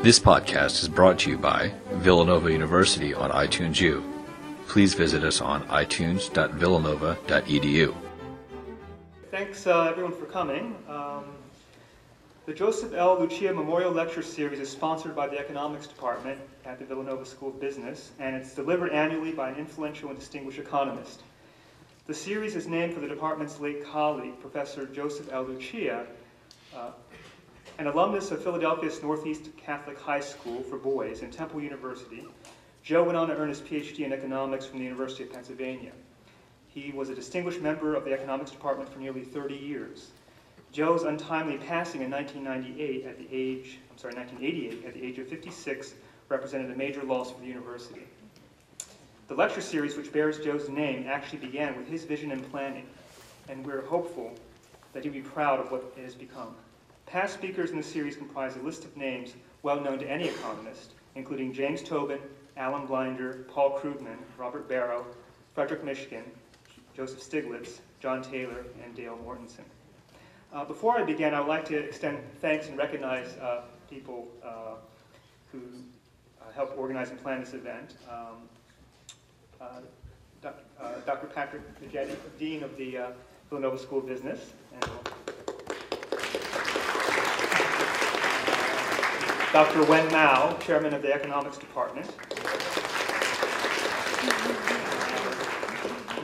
This podcast is brought to you by Villanova University on iTunes U. Please visit us on itunes.villanova.edu. Thanks uh, everyone for coming. Um, the Joseph L. Lucia Memorial Lecture Series is sponsored by the Economics Department at the Villanova School of Business, and it's delivered annually by an influential and distinguished economist. The series is named for the department's late colleague, Professor Joseph L. Lucia, uh, an alumnus of Philadelphia's Northeast Catholic High School for Boys and Temple University. Joe went on to earn his PhD in economics from the University of Pennsylvania. He was a distinguished member of the economics department for nearly 30 years. Joe's untimely passing in 1998 at the age, I'm sorry, 1988 at the age of 56 represented a major loss for the university. The lecture series, which bears Joe's name, actually began with his vision and planning, and we're hopeful that he'll be proud of what it has become. Past speakers in the series comprise a list of names well known to any economist, including James Tobin, Alan Blinder, Paul Krugman, Robert Barro, Frederick Mishkin, Joseph Stiglitz, John Taylor, and Dale Mortensen. Uh, before I begin, I would like to extend thanks and recognize uh, people uh, who uh, helped organize and plan this event. Um, uh, Dr. Uh, Patrick Maggitti, Dean of the Villanova School of Business. And, Dr. Wen Mao, Chairman of the Economics Department.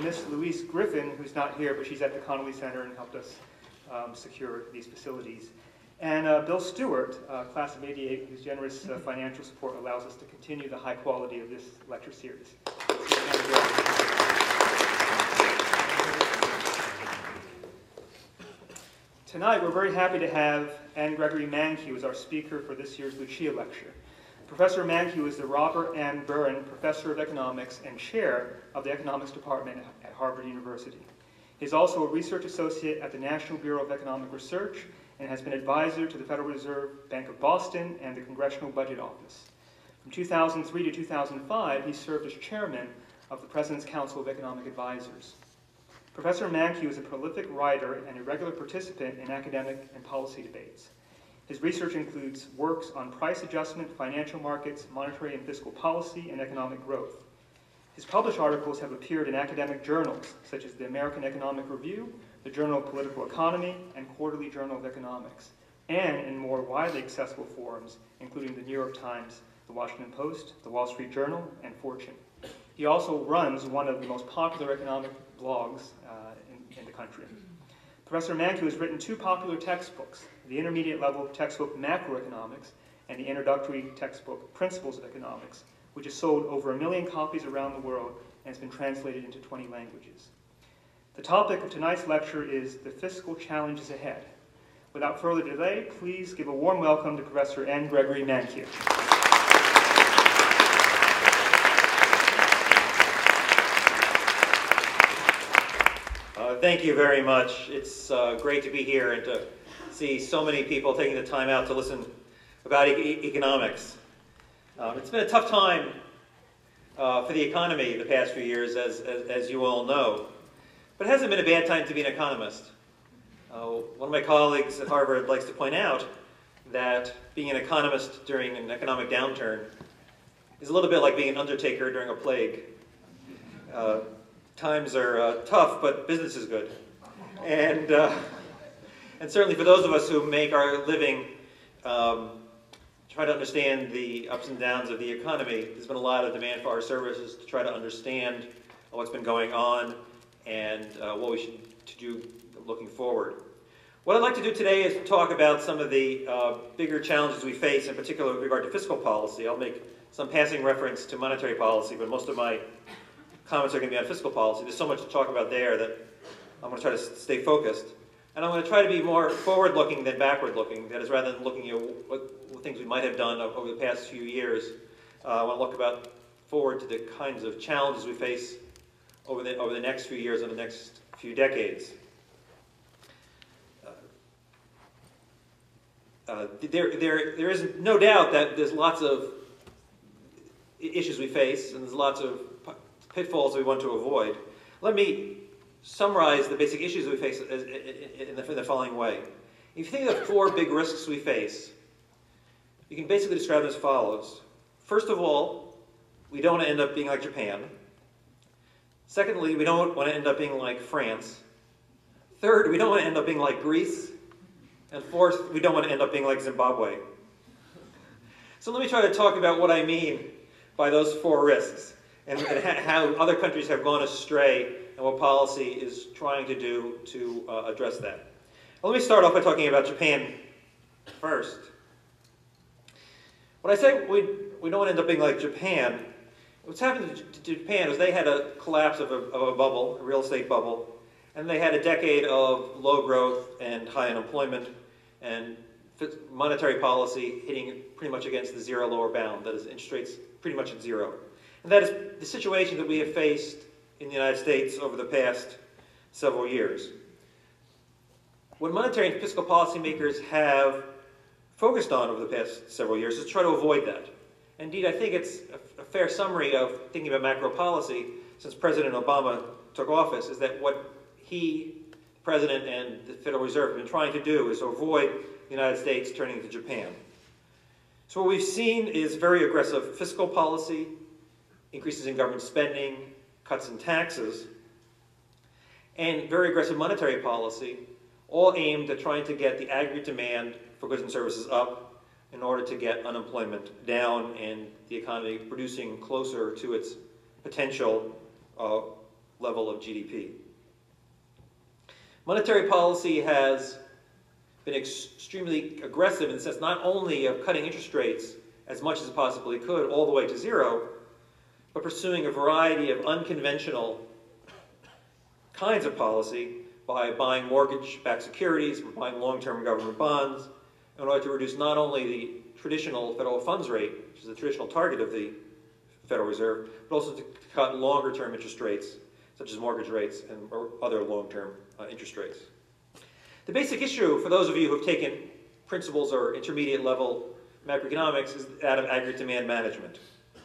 Miss Louise Griffin, who's not here, but she's at the Connolly Center and helped us um, secure these facilities. And uh, Bill Stewart, uh, class of 88, whose generous uh, financial support allows us to continue the high quality of this lecture series. Tonight, we're very happy to have N. Gregory Mankiw as our speaker for this year's Lucia Lecture. Professor Mankiw is the Robert M. Beren Professor of Economics and Chair of the Economics Department at Harvard University. He is also a research associate at the National Bureau of Economic Research and has been advisor to the Federal Reserve Bank of Boston and the Congressional Budget Office. From 2003 to 2005, he served as chairman of the President's Council of Economic Advisors. Professor Mankiw is a prolific writer and a regular participant in academic and policy debates. His research includes works on price adjustment, financial markets, monetary and fiscal policy, and economic growth. His published articles have appeared in academic journals such as the American Economic Review, the Journal of Political Economy, and Quarterly Journal of Economics, and in more widely accessible forums, including the New York Times, the Washington Post, the Wall Street Journal, and Fortune. He also runs one of the most popular economic blogs uh, in, in the country. Professor Mankiw has written two popular textbooks, the intermediate level textbook Macroeconomics and the introductory textbook Principles of Economics, which has sold over a million copies around the world and has been translated into 20 languages. The topic of tonight's lecture is the fiscal challenges ahead. Without further delay, please give a warm welcome to Professor N. Gregory Mankiw. Uh, thank you very much. It's uh, great to be here and to see so many people taking the time out to listen about e economics. Um, it's been a tough time uh, for the economy the past few years, as, as, as, you all know. But it hasn't been a bad time to be an economist. Uh, one of my colleagues at Harvard likes to point out that being an economist during an economic downturn is a little bit like being an undertaker during a plague. Times are uh, tough, but business is good. And, uh, and certainly for those of us who make our living um, try to understand the ups and downs of the economy. There's been a lot of demand for our services to try to understand what's been going on and uh, what we should to do looking forward. What I'd like to do today is talk about some of the uh, bigger challenges we face, in particular with regard to fiscal policy. I'll make some passing reference to monetary policy, but most of my comments are going to be on fiscal policy. There's so much to talk about there that I'm going to try to stay focused. And I'm going to try to be more forward-looking than backward-looking. That is, rather than looking at what, things we might have done over the past few years, uh, I want to look about forward to the kinds of challenges we face over the, over the next few years and the next few decades. Uh, uh, there, there, there is no doubt that there's lots of issues we face and there's lots of pitfalls we want to avoid. Let me summarize the basic issues we face in the, following way. If you think of the four big risks we face, you can basically describe them as follows. First of all, we don't want to end up being like Japan. Secondly, we don't want to end up being like France. Third, we don't want to end up being like Greece. And fourth, we don't want to end up being like Zimbabwe. So let me try to talk about what I mean by those four risks and, and how other countries have gone astray and what policy is trying to do to uh, address that. Well, let me start off by talking about Japan first. When I say we, we don't end up being like Japan, what's happened to Japan is they had a collapse of a, of a bubble, a real estate bubble, and they had a decade of low growth and high unemployment and monetary policy hitting pretty much against the zero lower bound, that is interest rates pretty much at zero. And that is the situation that we have faced in the United States over the past several years. What monetary and fiscal policymakers have focused on over the past several years is try to avoid that. Indeed, I think it's a, fair summary of thinking about macro policy since President Obama took office is that what he, the President, and the Federal Reserve have been trying to do is avoid the United States turning to Japan. So what we've seen is very aggressive fiscal policy, increases in government spending, cuts in taxes, and very aggressive monetary policy, all aimed at trying to get the aggregate demand for goods and services up in order to get unemployment down and the economy producing closer to its potential uh, level of GDP. Monetary policy has been extremely aggressive in the sense not only of cutting interest rates as much as it possibly could all the way to zero, but pursuing a variety of unconventional kinds of policy by buying mortgage-backed securities, buying long-term government bonds, in order to reduce not only the traditional federal funds rate, which is the traditional target of the Federal Reserve, but also to cut longer-term interest rates, such as mortgage rates and other long-term uh, interest rates. The basic issue for those of you who have taken principles or intermediate level macroeconomics is that of aggregate demand management,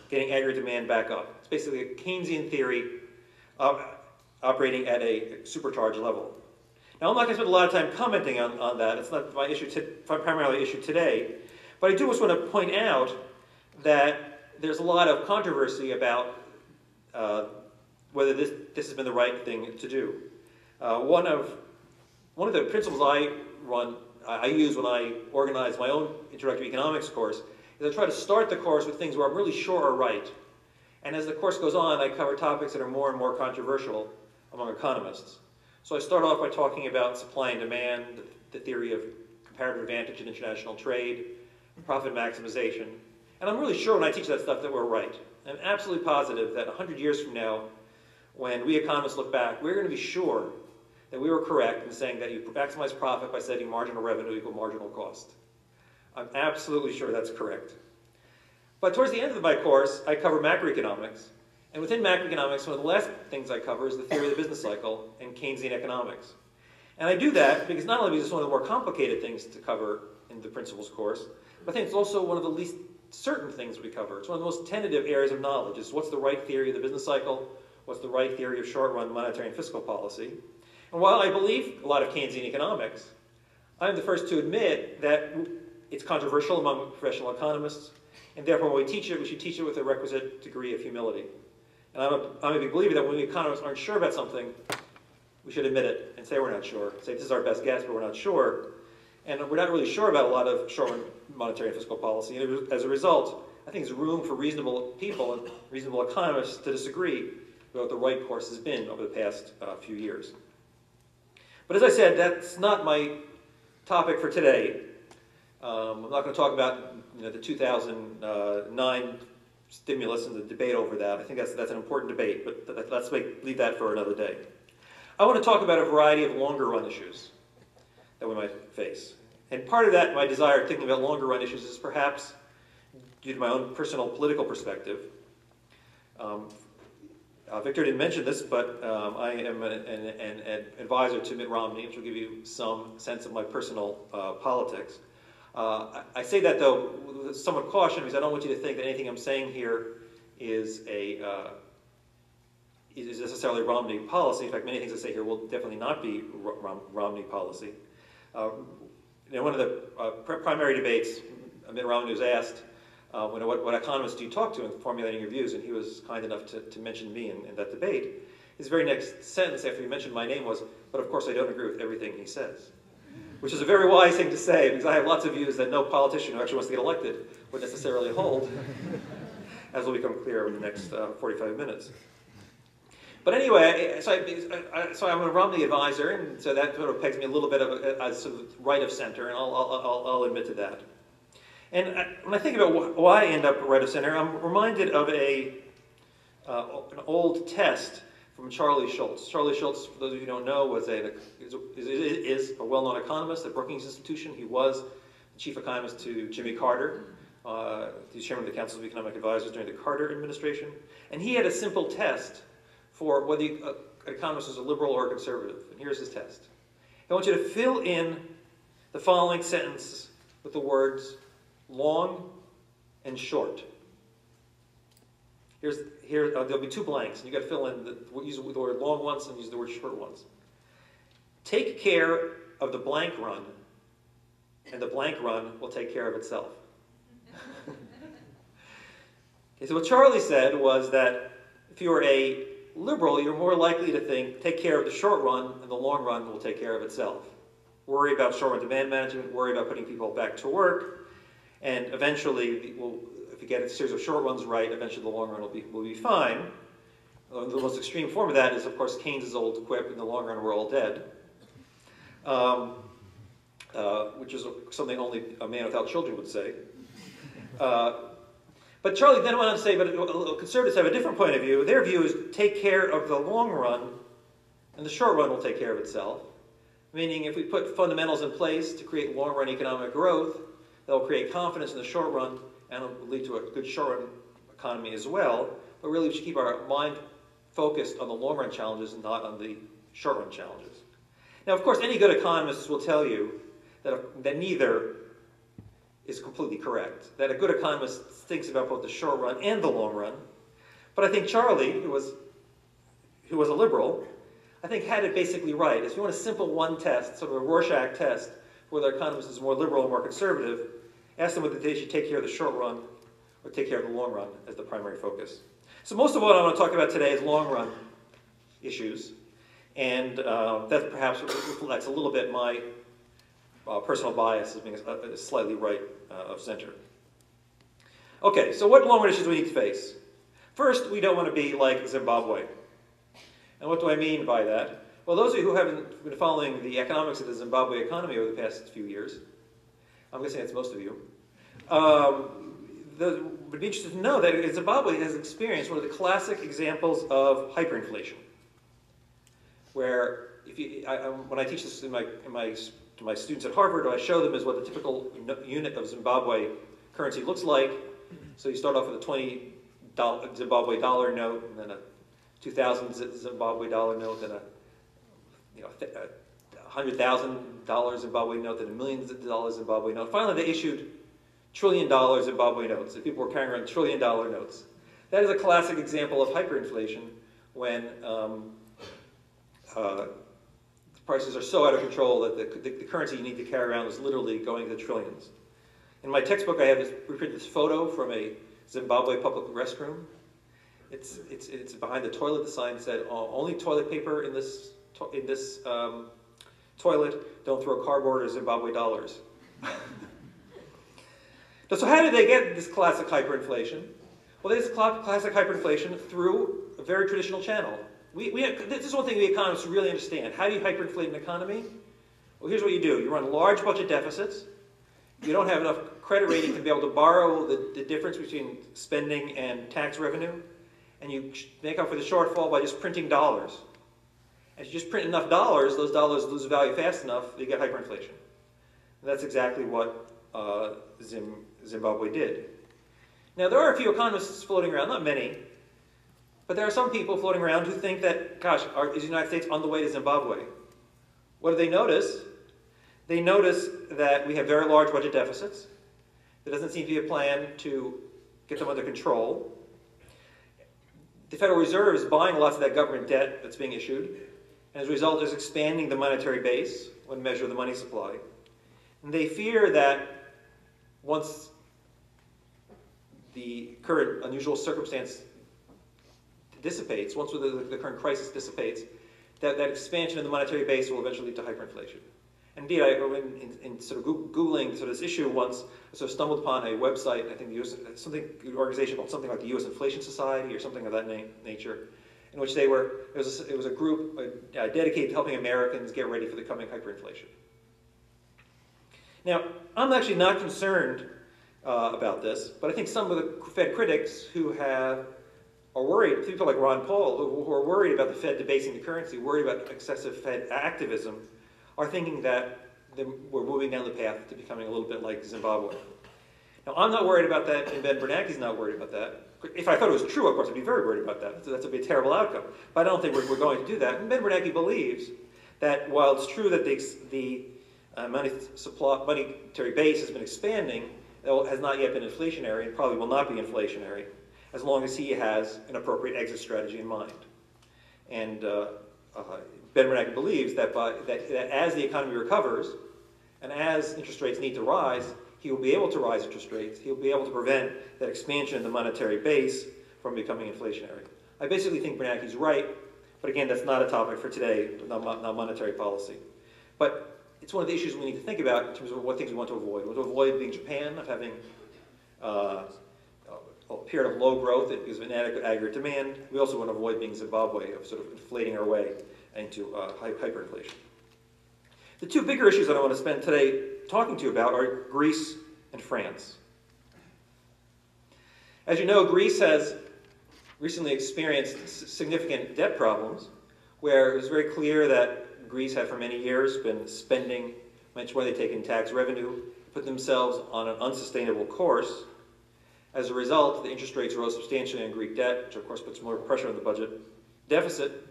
getting aggregate demand back up. It's basically a Keynesian theory of operating at a supercharged level. Now, I'm not going to spend a lot of time commenting on, on that. It's not my issue, primarily issue today. But I do just want to point out that there's a lot of controversy about uh, whether this, this has been the right thing to do. Uh, one of one of the principles I run, I use when I organize my own introductory economics course, is I try to start the course with things where I'm really sure are right. And as the course goes on, I cover topics that are more and more controversial among economists. So I start off by talking about supply and demand, the, theory of comparative advantage in international trade, profit maximization. And I'm really sure when I teach that stuff that we're right. I'm absolutely positive that 100 years from now, when we economists look back, we're going to be sure that we were correct in saying that you maximize profit by setting marginal revenue equal marginal cost. I'm absolutely sure that's correct. But towards the end of my course, I cover macroeconomics, and within macroeconomics, one of the last things I cover is the theory of the business cycle and Keynesian economics. And I do that because not only is this one of the more complicated things to cover in the principles course, but I think it's also one of the least certain things we cover. It's one of the most tentative areas of knowledge is what's the right theory of the business cycle, what's the right theory of short-run monetary and fiscal policy. And while I believe a lot of Keynesian economics, I'm the first to admit that it's controversial among professional economists, and therefore when we teach it, we should teach it with a requisite degree of humility. And I'm a, I'm a big believer that when economists aren't sure about something, we should admit it and say we're not sure. Say this is our best guess, but we're not sure. And we're not really sure about a lot of short-run monetary and fiscal policy. And as a result, I think there's room for reasonable people and reasonable economists to disagree about what the right course has been over the past uh, few years. But as I said, that's not my topic for today. Um, I'm not going to talk about you know, the 2009 stimulus and the debate over that. I think that's, that's an important debate, but let's make, leave that for another day. I want to talk about a variety of longer run issues that we might face. And part of that, my desire thinking about longer run issues is perhaps due to my own personal political perspective. Um, uh, Victor didn't mention this, but um, I am an, an, an, advisor to Mitt Romney, which will give you some sense of my personal uh, politics. Uh, I, I, say that, though, with somewhat caution, because I don't want you to think that anything I'm saying here is a uh, is necessarily Romney policy. In fact, many things I say here will definitely not be Rom Romney policy. Uh, one of the uh, pr primary debates Mitt Romney was asked, uh, what, what, economists do you talk to in formulating your views, and he was kind enough to, to mention me in, in, that debate. His very next sentence after he mentioned my name was, but of course I don't agree with everything he says. Which is a very wise thing to say, because I have lots of views that no politician who actually wants to get elected would necessarily hold, as will become clear in the next uh, 45 minutes. But anyway, so, I, so I'm a Romney advisor, and so that sort of pegs me a little bit of a, sort of right of center, and I'll, I'll, I'll admit to that. And I, when I think about why I end up right of center, I'm reminded of a, uh, an old test from Charlie Schultze. Charlie Schultze, for those of you who don't know, was a, is, is a well-known economist at Brookings Institution. He was the chief economist to Jimmy Carter. Uh, he's chairman of the Council of Economic Advisors during the Carter administration. And he had a simple test for whether you, uh, an economist is a liberal or a conservative. And here's his test. I want you to fill in the following sentence with the words long and short. Here's, here, uh, there'll be two blanks, and you've got to fill in, the, use the word long ones and use the word short ones. Take care of the blank run, and the blank run will take care of itself. okay, so what Charlie said was that if you're a liberal, you're more likely to think, take care of the short run, and the long run will take care of itself. Worry about short run demand management, worry about putting people back to work, and eventually, we'll, if you get a series of short runs right, eventually the long run will be, will be fine. Uh, the most extreme form of that is, of course, Keynes's old quip, in the long run, we're all dead. Um, uh, which is something only a man without children would say. Uh, but Charlie then went on to say, but conservatives have a different point of view. Their view is take care of the long run, and the short run will take care of itself. Meaning, if we put fundamentals in place to create long run economic growth, that'll create confidence in the short run and it will lead to a good short run economy as well. But really, we should keep our mind focused on the long run challenges and not on the short run challenges. Now, of course, any good economist will tell you that, that neither is completely correct. That a good economist thinks about both the short run and the long run. But I think Charlie, who was, who was a liberal, I think had it basically right. If you want a simple one test, sort of a Rorschach test, whether economist is more liberal or more conservative, ask them whether they should take care of the short run or take care of the long run as the primary focus. So most of what I want to talk about today is long run issues, and uh, that perhaps reflects a little bit my uh, personal bias as being slightly right uh, of center. Okay, so what long run issues do we need to face? First, we don't want to be like Zimbabwe. And what do I mean by that? Well, those of you who haven't been following the economics of the Zimbabwe economy over the past few years, I'm going to say it's most of you, um, the, would be interested to know that Zimbabwe has experienced one of the classic examples of hyperinflation, where if you, I, when I teach this in my, in my to my students at Harvard, I show them is what the typical unit of Zimbabwe currency looks like. So you start off with a 20 dollar, Zimbabwe dollar note, and then a 2,000 Zimbabwe dollar note, then a you know $100,000 Zimbabwe note, then a million dollars Zimbabwe note. Finally, they issued trillion dollar Zimbabwe notes. So people were carrying around trillion dollar notes. That is a classic example of hyperinflation when um, uh, prices are so out of control that the, the, the, currency you need to carry around is literally going to trillions. In my textbook, I have this, reprinted this photo from a Zimbabwe public restroom. It's, it's, it's behind the toilet. The sign said, oh, only toilet paper in this, in this um, toilet. Don't throw cardboard or Zimbabwe dollars. so how did they get this classic hyperinflation? Well, this classic hyperinflation through a very traditional channel, we, we have, this is one thing we economists really understand. How do you hyperinflate an economy? Well, here's what you do. You run large budget deficits. You don't have enough credit rating to be able to borrow the, the difference between spending and tax revenue. And you make up for the shortfall by just printing dollars. As you just print enough dollars, those dollars lose value fast enough, you get hyperinflation. And that's exactly what uh, Zim, Zimbabwe did. Now, there are a few economists floating around, not many, but there are some people floating around who think that, gosh, are, is the United States on the way to Zimbabwe? What do they notice? They notice that we have very large budget deficits. There doesn't seem to be a plan to get them under control. The Federal Reserve is buying lots of that government debt that's being issued, as a result is expanding the monetary base when measure the money supply. And they fear that once the current unusual circumstance dissipates, once the, the current crisis dissipates, that, that expansion of the monetary base will eventually lead to hyperinflation. Indeed, I, in, in, sort of Googling sort of this issue once, I sort of stumbled upon a website, I think the US, something, organization called something like the U.S. Inflation Society or something of that na nature, in which they were, it was a, it was a group uh, dedicated to helping Americans get ready for the coming hyperinflation. Now, I'm actually not concerned uh, about this, but I think some of the Fed critics who have are worried, people like Ron Paul, who, who are worried about the Fed debasing the currency, worried about excessive Fed activism, are thinking that we're moving down the path to becoming a little bit like Zimbabwe. Now, I'm not worried about that, and Ben Bernanke's not worried about that. If I thought it was true, of course, I'd be very worried about that. That's a terrible outcome. But I don't think we're, we're going to do that. And Ben Bernanke believes that while it's true that the, the uh, money supply, monetary base has been expanding, it has not yet been inflationary, and probably will not be inflationary, as long as he has an appropriate exit strategy in mind. And uh, uh, Ben Bernanke believes that, by, that, that as the economy recovers, and as interest rates need to rise, he will be able to rise interest rates. He'll be able to prevent that expansion of the monetary base from becoming inflationary. I basically think Bernanke's right, but again, that's not a topic for today, not, monetary policy. But it's one of the issues we need to think about in terms of what things we want to avoid. We want to avoid being Japan, of having uh, a period of low growth because of inadequate aggregate demand. We also want to avoid being Zimbabwe, of sort of inflating our way into uh, hyperinflation. The two bigger issues that I want to spend today talking to you about are Greece and France. As you know, Greece has recently experienced significant debt problems where it was very clear that Greece had for many years been spending much more they take in tax revenue, put themselves on an unsustainable course. As a result, the interest rates rose substantially on Greek debt, which of course puts more pressure on the budget deficit,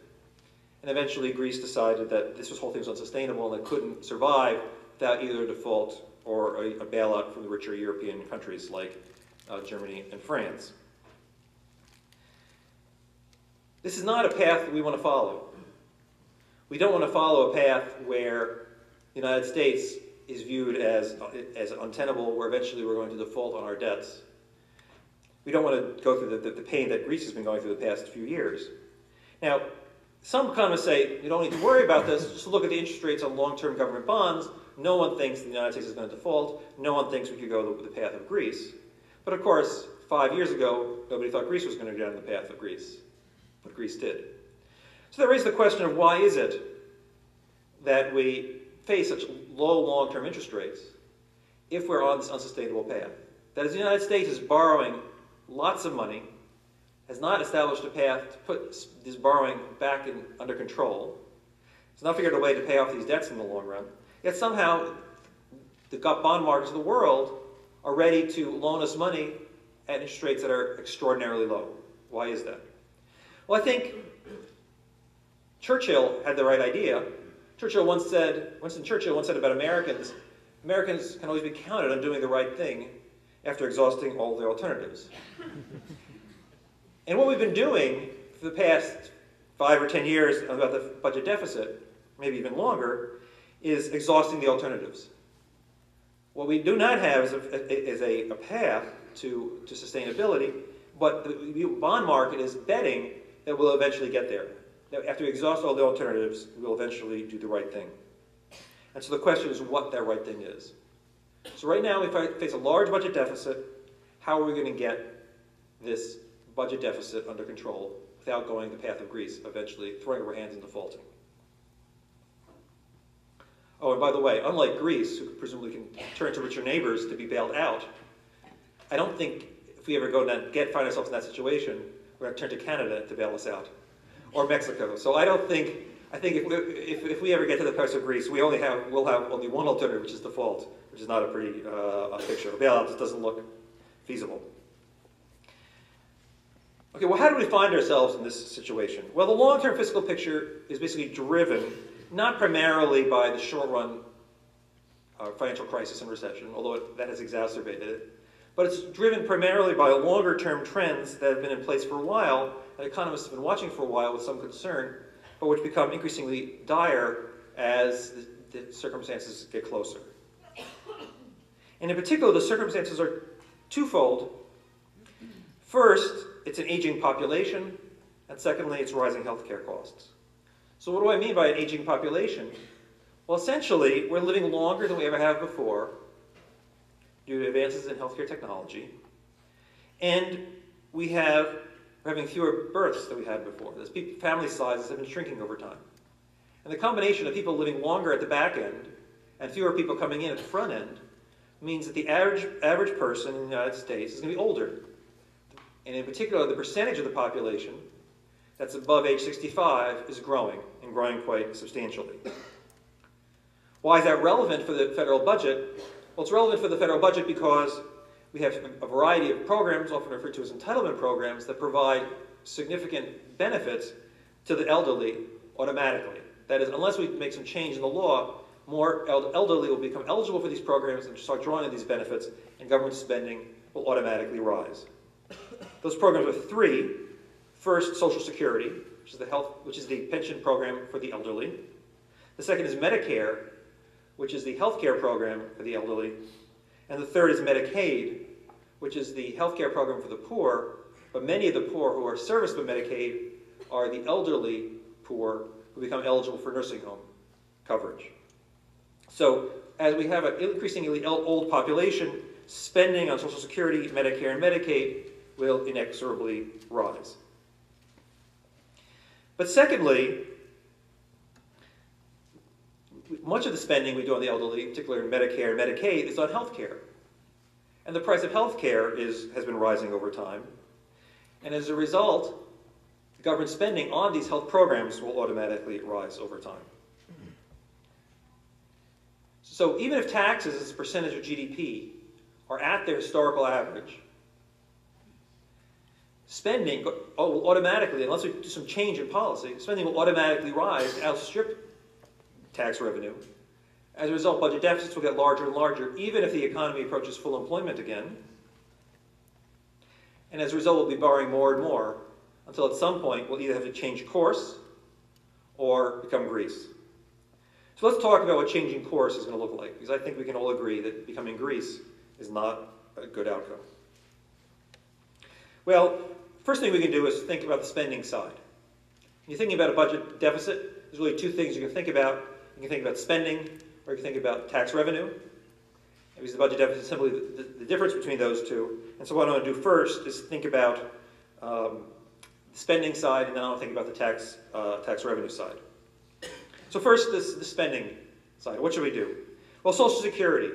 and eventually Greece decided that this whole thing was unsustainable and it couldn't survive without either default or a, a bailout from the richer European countries like uh, Germany and France. This is not a path that we want to follow. We don't want to follow a path where the United States is viewed as, as untenable, where eventually we're going to default on our debts. We don't want to go through the, the, the pain that Greece has been going through the past few years. Now, some economists say you don't need to worry about this, just look at the interest rates on long-term government bonds. No one thinks the United States is going to default. No one thinks we could go the, the path of Greece. But of course, five years ago, nobody thought Greece was going to go down the path of Greece. But Greece did. So that raises the question of why is it that we face such low long-term interest rates if we're on this unsustainable path? That is, the United States is borrowing lots of money has not established a path to put this borrowing back in, under control. It's not figured a way to pay off these debts in the long run. Yet somehow the bond markets of the world are ready to loan us money at interest rates that are extraordinarily low. Why is that? Well, I think Churchill had the right idea. Churchill once said, Winston Churchill once said about Americans, Americans can always be counted on doing the right thing after exhausting all the alternatives. And what we've been doing for the past five or ten years about the budget deficit, maybe even longer, is exhausting the alternatives. What we do not have is a, is a, a path to, to sustainability, but the bond market is betting that we'll eventually get there. That after we exhaust all the alternatives, we'll eventually do the right thing. And so the question is what that right thing is. So right now, I face a large budget deficit, how are we going to get this budget deficit under control without going the path of Greece, eventually throwing our hands and defaulting. Oh, and by the way, unlike Greece, who presumably can turn to richer neighbors to be bailed out, I don't think if we ever go and get find ourselves in that situation, we're going to turn to Canada to bail us out, or Mexico. So I don't think I think if we, if, if we ever get to the price of Greece, we only have we'll have only one alternative, which is default, which is not a pretty uh, a picture. Bailout just doesn't look feasible. Okay, well, how do we find ourselves in this situation? Well, the long-term fiscal picture is basically driven not primarily by the short-run uh, financial crisis and recession, although it, that has exacerbated it, but it's driven primarily by longer-term trends that have been in place for a while, that economists have been watching for a while with some concern, but which become increasingly dire as the, the circumstances get closer. And in particular, the circumstances are twofold First, it's an aging population, and secondly, it's rising healthcare costs. So what do I mean by an aging population? Well, essentially, we're living longer than we ever have before due to advances in healthcare technology, and we have we're having fewer births than we had before. People, family sizes have been shrinking over time. And the combination of people living longer at the back end and fewer people coming in at the front end means that the average, average person in the United States is going to be older. And in particular, the percentage of the population that's above age 65 is growing, and growing quite substantially. Why is that relevant for the federal budget? Well, it's relevant for the federal budget because we have a variety of programs, often referred to as entitlement programs, that provide significant benefits to the elderly automatically. That is, unless we make some change in the law, more elderly will become eligible for these programs and start drawing on these benefits, and government spending will automatically rise. Those programs are three. First, Social Security, which is the health, which is the pension program for the elderly. The second is Medicare, which is the health care program for the elderly. And the third is Medicaid, which is the health care program for the poor. But many of the poor who are serviced by Medicaid are the elderly poor who become eligible for nursing home coverage. So as we have an increasingly old population, spending on Social Security, Medicare, and Medicaid will inexorably rise. But secondly, much of the spending we do on the elderly, particularly in Medicare and Medicaid, is on health care. And the price of health care has been rising over time. And as a result, government spending on these health programs will automatically rise over time. So even if taxes as a percentage of GDP are at their historical average, spending will automatically, unless we do some change in policy, spending will automatically rise to outstrip tax revenue. As a result, budget deficits will get larger and larger, even if the economy approaches full employment again. And as a result, we'll be borrowing more and more until at some point we'll either have to change course or become Greece. So let's talk about what changing course is going to look like, because I think we can all agree that becoming Greece is not a good outcome. Well, first thing we can do is think about the spending side. When you're thinking about a budget deficit, there's really two things you can think about. You can think about spending, or you can think about tax revenue. Because the budget deficit is simply the, the, the difference between those two. And so what I want to do first is think about um, the spending side, and then I want to think about the tax, uh, tax revenue side. So first, this, the spending side. What should we do? Well, Social Security.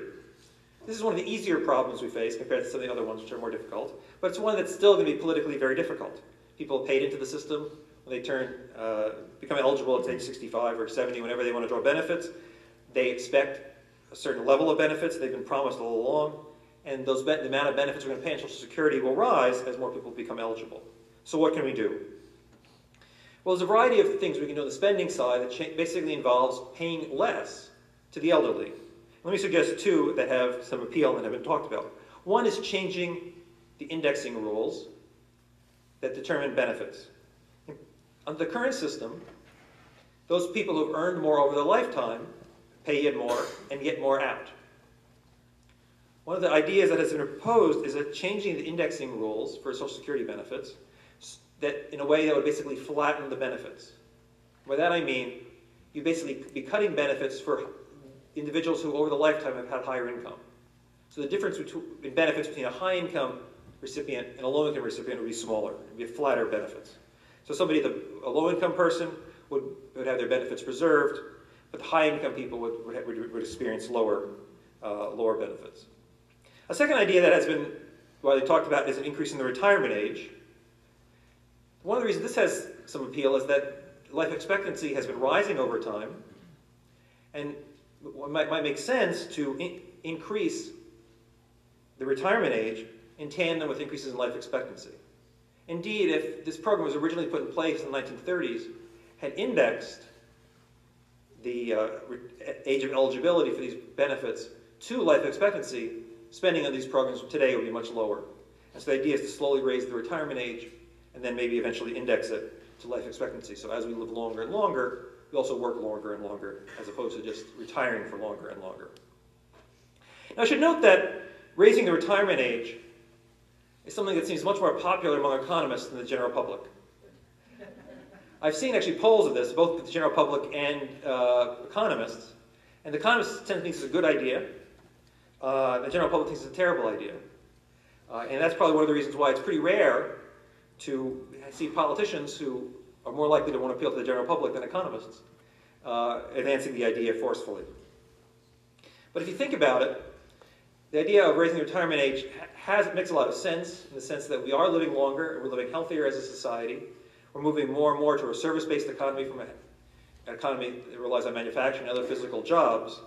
This is one of the easier problems we face compared to some of the other ones which are more difficult, but it's one that's still going to be politically very difficult. People paid into the system when they turn, uh, become eligible at age 65 or 70, whenever they want to draw benefits. They expect a certain level of benefits they've been promised all along, and those the amount of benefits we're going to pay in Social Security will rise as more people become eligible. So what can we do? Well, there's a variety of things we can do on the spending side that basically involves paying less to the elderly. Let me suggest two that have some appeal and have been talked about. One is changing the indexing rules that determine benefits. Under the current system, those people who've earned more over their lifetime pay in more and get more out. One of the ideas that has been proposed is that changing the indexing rules for Social Security benefits that in a way that would basically flatten the benefits. By that I mean, you basically be cutting benefits for individuals who over the lifetime have had higher income. So the difference in benefits between a high income recipient and a low income recipient would be smaller. It would be flatter benefits. So somebody, the, a low income person would, would have their benefits preserved, but the high income people would, would, would, experience lower, uh, lower benefits. A second idea that has been widely talked about is an increase in the retirement age. One of the reasons this has some appeal is that life expectancy has been rising over time, and might, might make sense to in increase the retirement age in tandem with increases in life expectancy. Indeed, if this program was originally put in place in the 1930s, had indexed the uh, age of eligibility for these benefits to life expectancy, spending on these programs today would be much lower. And so the idea is to slowly raise the retirement age and then maybe eventually index it to life expectancy. So as we live longer and longer, we also work longer and longer, as opposed to just retiring for longer and longer. Now I should note that raising the retirement age is something that seems much more popular among economists than the general public. I've seen actually polls of this, both with the general public and uh, economists, and the economists tend to think it's a good idea. Uh, the general public thinks it's a terrible idea. Uh, and that's probably one of the reasons why it's pretty rare to see politicians who are more likely to want to appeal to the general public than economists uh, advancing the idea forcefully. But if you think about it, the idea of raising the retirement age has, makes a lot of sense in the sense that we are living longer and we're living healthier as a society. We're moving more and more to a service-based economy from an economy that relies on manufacturing and other physical jobs.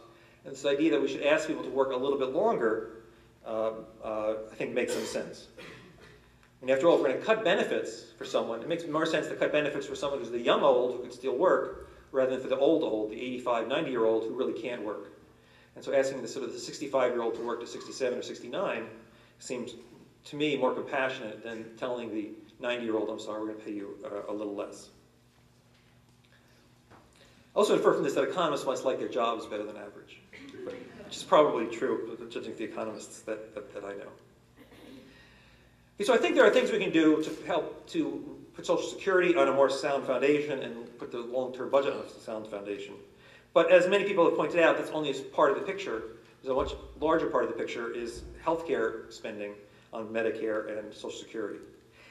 And this idea that we should ask people to work a little bit longer, uh, uh, I think makes some sense. And after all, if we're going to cut benefits for someone, it makes more sense to cut benefits for someone who's the young old who can still work, rather than for the old old, the 85, 90 year old who really can't work. And so asking the sort of the 65 year old to work to 67 or 69 seems to me more compassionate than telling the 90 year old, I'm sorry, we're going to pay you uh, a little less. I also infer from this that economists must like their jobs better than average, which is probably true, judging the economists that, that, that I know. So I think there are things we can do to help to put Social Security on a more sound foundation and put the long-term budget on a sound foundation. But as many people have pointed out, that's only part of the picture. There's a much larger part of the picture is healthcare spending on Medicare and Social Security.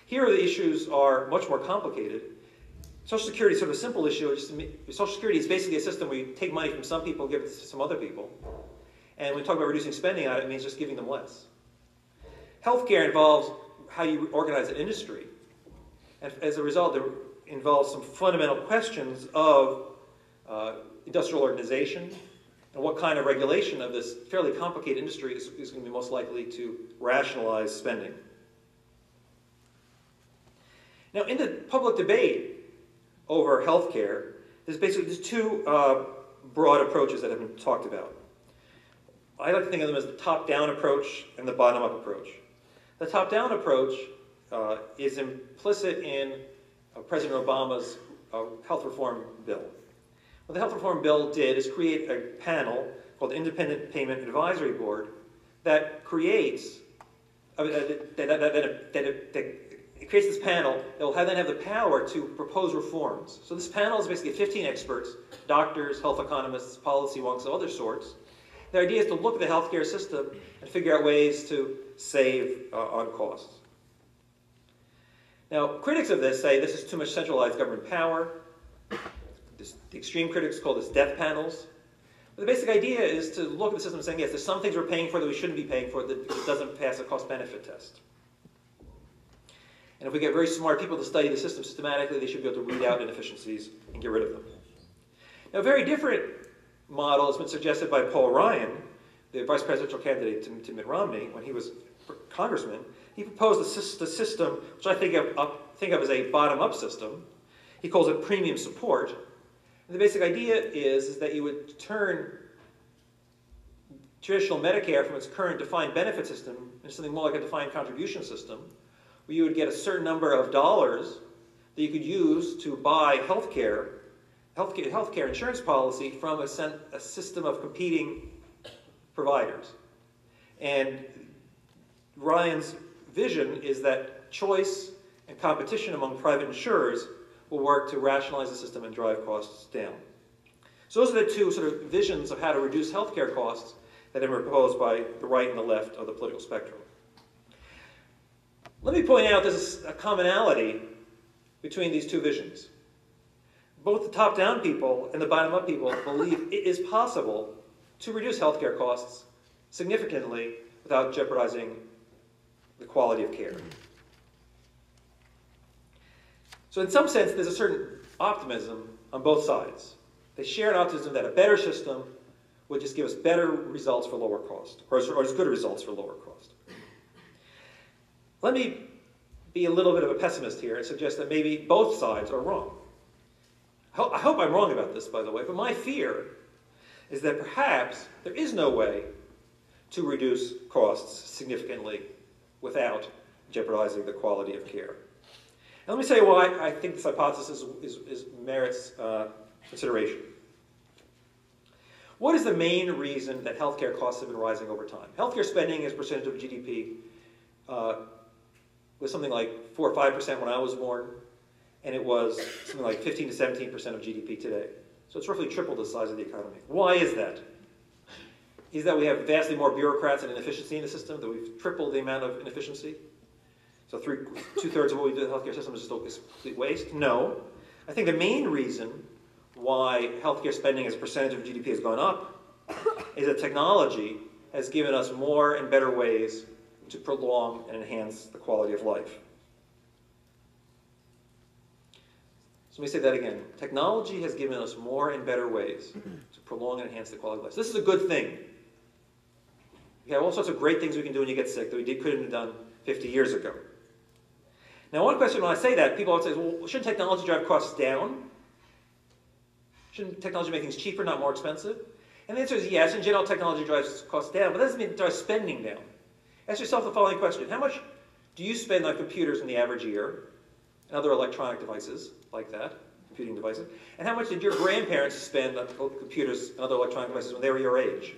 Here the issues are much more complicated. Social Security is sort of a simple issue. Social Security is basically a system where you take money from some people and give it to some other people. And when we talk about reducing spending on it, it means just giving them less. Healthcare involves how you organize an industry. And as a result, it involves some fundamental questions of uh, industrial organization and what kind of regulation of this fairly complicated industry is, is going to be most likely to rationalize spending. Now, in the public debate over healthcare, there's basically there's two uh, broad approaches that have been talked about. I like to think of them as the top-down approach and the bottom-up approach. The top-down approach uh, is implicit in uh, President Obama's uh, health reform bill. What the health reform bill did is create a panel called the Independent Payment Advisory Board that creates uh, that, that, that, that, creates this panel that will then have the power to propose reforms. So this panel is basically 15 experts, doctors, health economists, policy wonks of other sorts. The idea is to look at the healthcare system and figure out ways to save uh, on costs. Now, critics of this say this is too much centralized government power. This, the extreme critics call this death panels. But the basic idea is to look at the system and saying, yes, there's some things we're paying for that we shouldn't be paying for that doesn't pass a cost-benefit test. And if we get very smart people to study the system systematically, they should be able to read out inefficiencies and get rid of them. Now, very different model has been suggested by Paul Ryan, the vice presidential candidate to, to Mitt Romney when he was congressman, he proposed a, system which I think of, up, think of as a bottom-up system. He calls it premium support. And the basic idea is, is that you would turn traditional Medicare from its current defined benefit system into something more like a defined contribution system, where you would get a certain number of dollars that you could use to buy health care, healthcare, healthcare insurance policy from a, a system of competing providers. And Ryan's vision is that choice and competition among private insurers will work to rationalize the system and drive costs down. So those are the two sort of visions of how to reduce healthcare costs that have been proposed by the right and the left of the political spectrum. Let me point out there's a commonality between these two visions. Both the top-down people and the bottom-up people believe it is possible to reduce healthcare costs significantly without jeopardizing the quality of care. So in some sense, there's a certain optimism on both sides. They share an optimism that a better system would just give us better results for lower cost, or, or as good results for lower cost. Let me be a little bit of a pessimist here and suggest that maybe both sides are wrong. I hope I'm wrong about this, by the way, but my fear is that perhaps there is no way to reduce costs significantly without jeopardizing the quality of care. And let me say why I think this hypothesis is, is, is merits uh, consideration. What is the main reason that healthcare costs have been rising over time? Healthcare spending as a percentage of GDP uh, was something like 4 or 5% when I was born, and it was something like 15 to 17% of GDP today. So it's roughly triple the size of the economy. Why is that? Is that we have vastly more bureaucrats and inefficiency in the system, that we've tripled the amount of inefficiency? So three, two-thirds of what we do in the healthcare system is just complete waste? No. I think the main reason why healthcare spending as a percentage of GDP has gone up is that technology has given us more and better ways to prolong and enhance the quality of life. So let me say that again. Technology has given us more and better ways mm-hmm. to prolong and enhance the quality of life. So this is a good thing. We have all sorts of great things we can do when you get sick that we did, couldn't have done 50 years ago. Now, one question when I say that, people always say, well, shouldn't technology drive costs down? Shouldn't technology make things cheaper, not more expensive? And the answer is yes, in general, technology drives costs down, but that doesn't mean it drives spending down. Ask yourself the following question How much do you spend on computers in the average year and other electronic devices like that, computing devices? And how much did your grandparents spend on computers and other electronic devices when they were your age?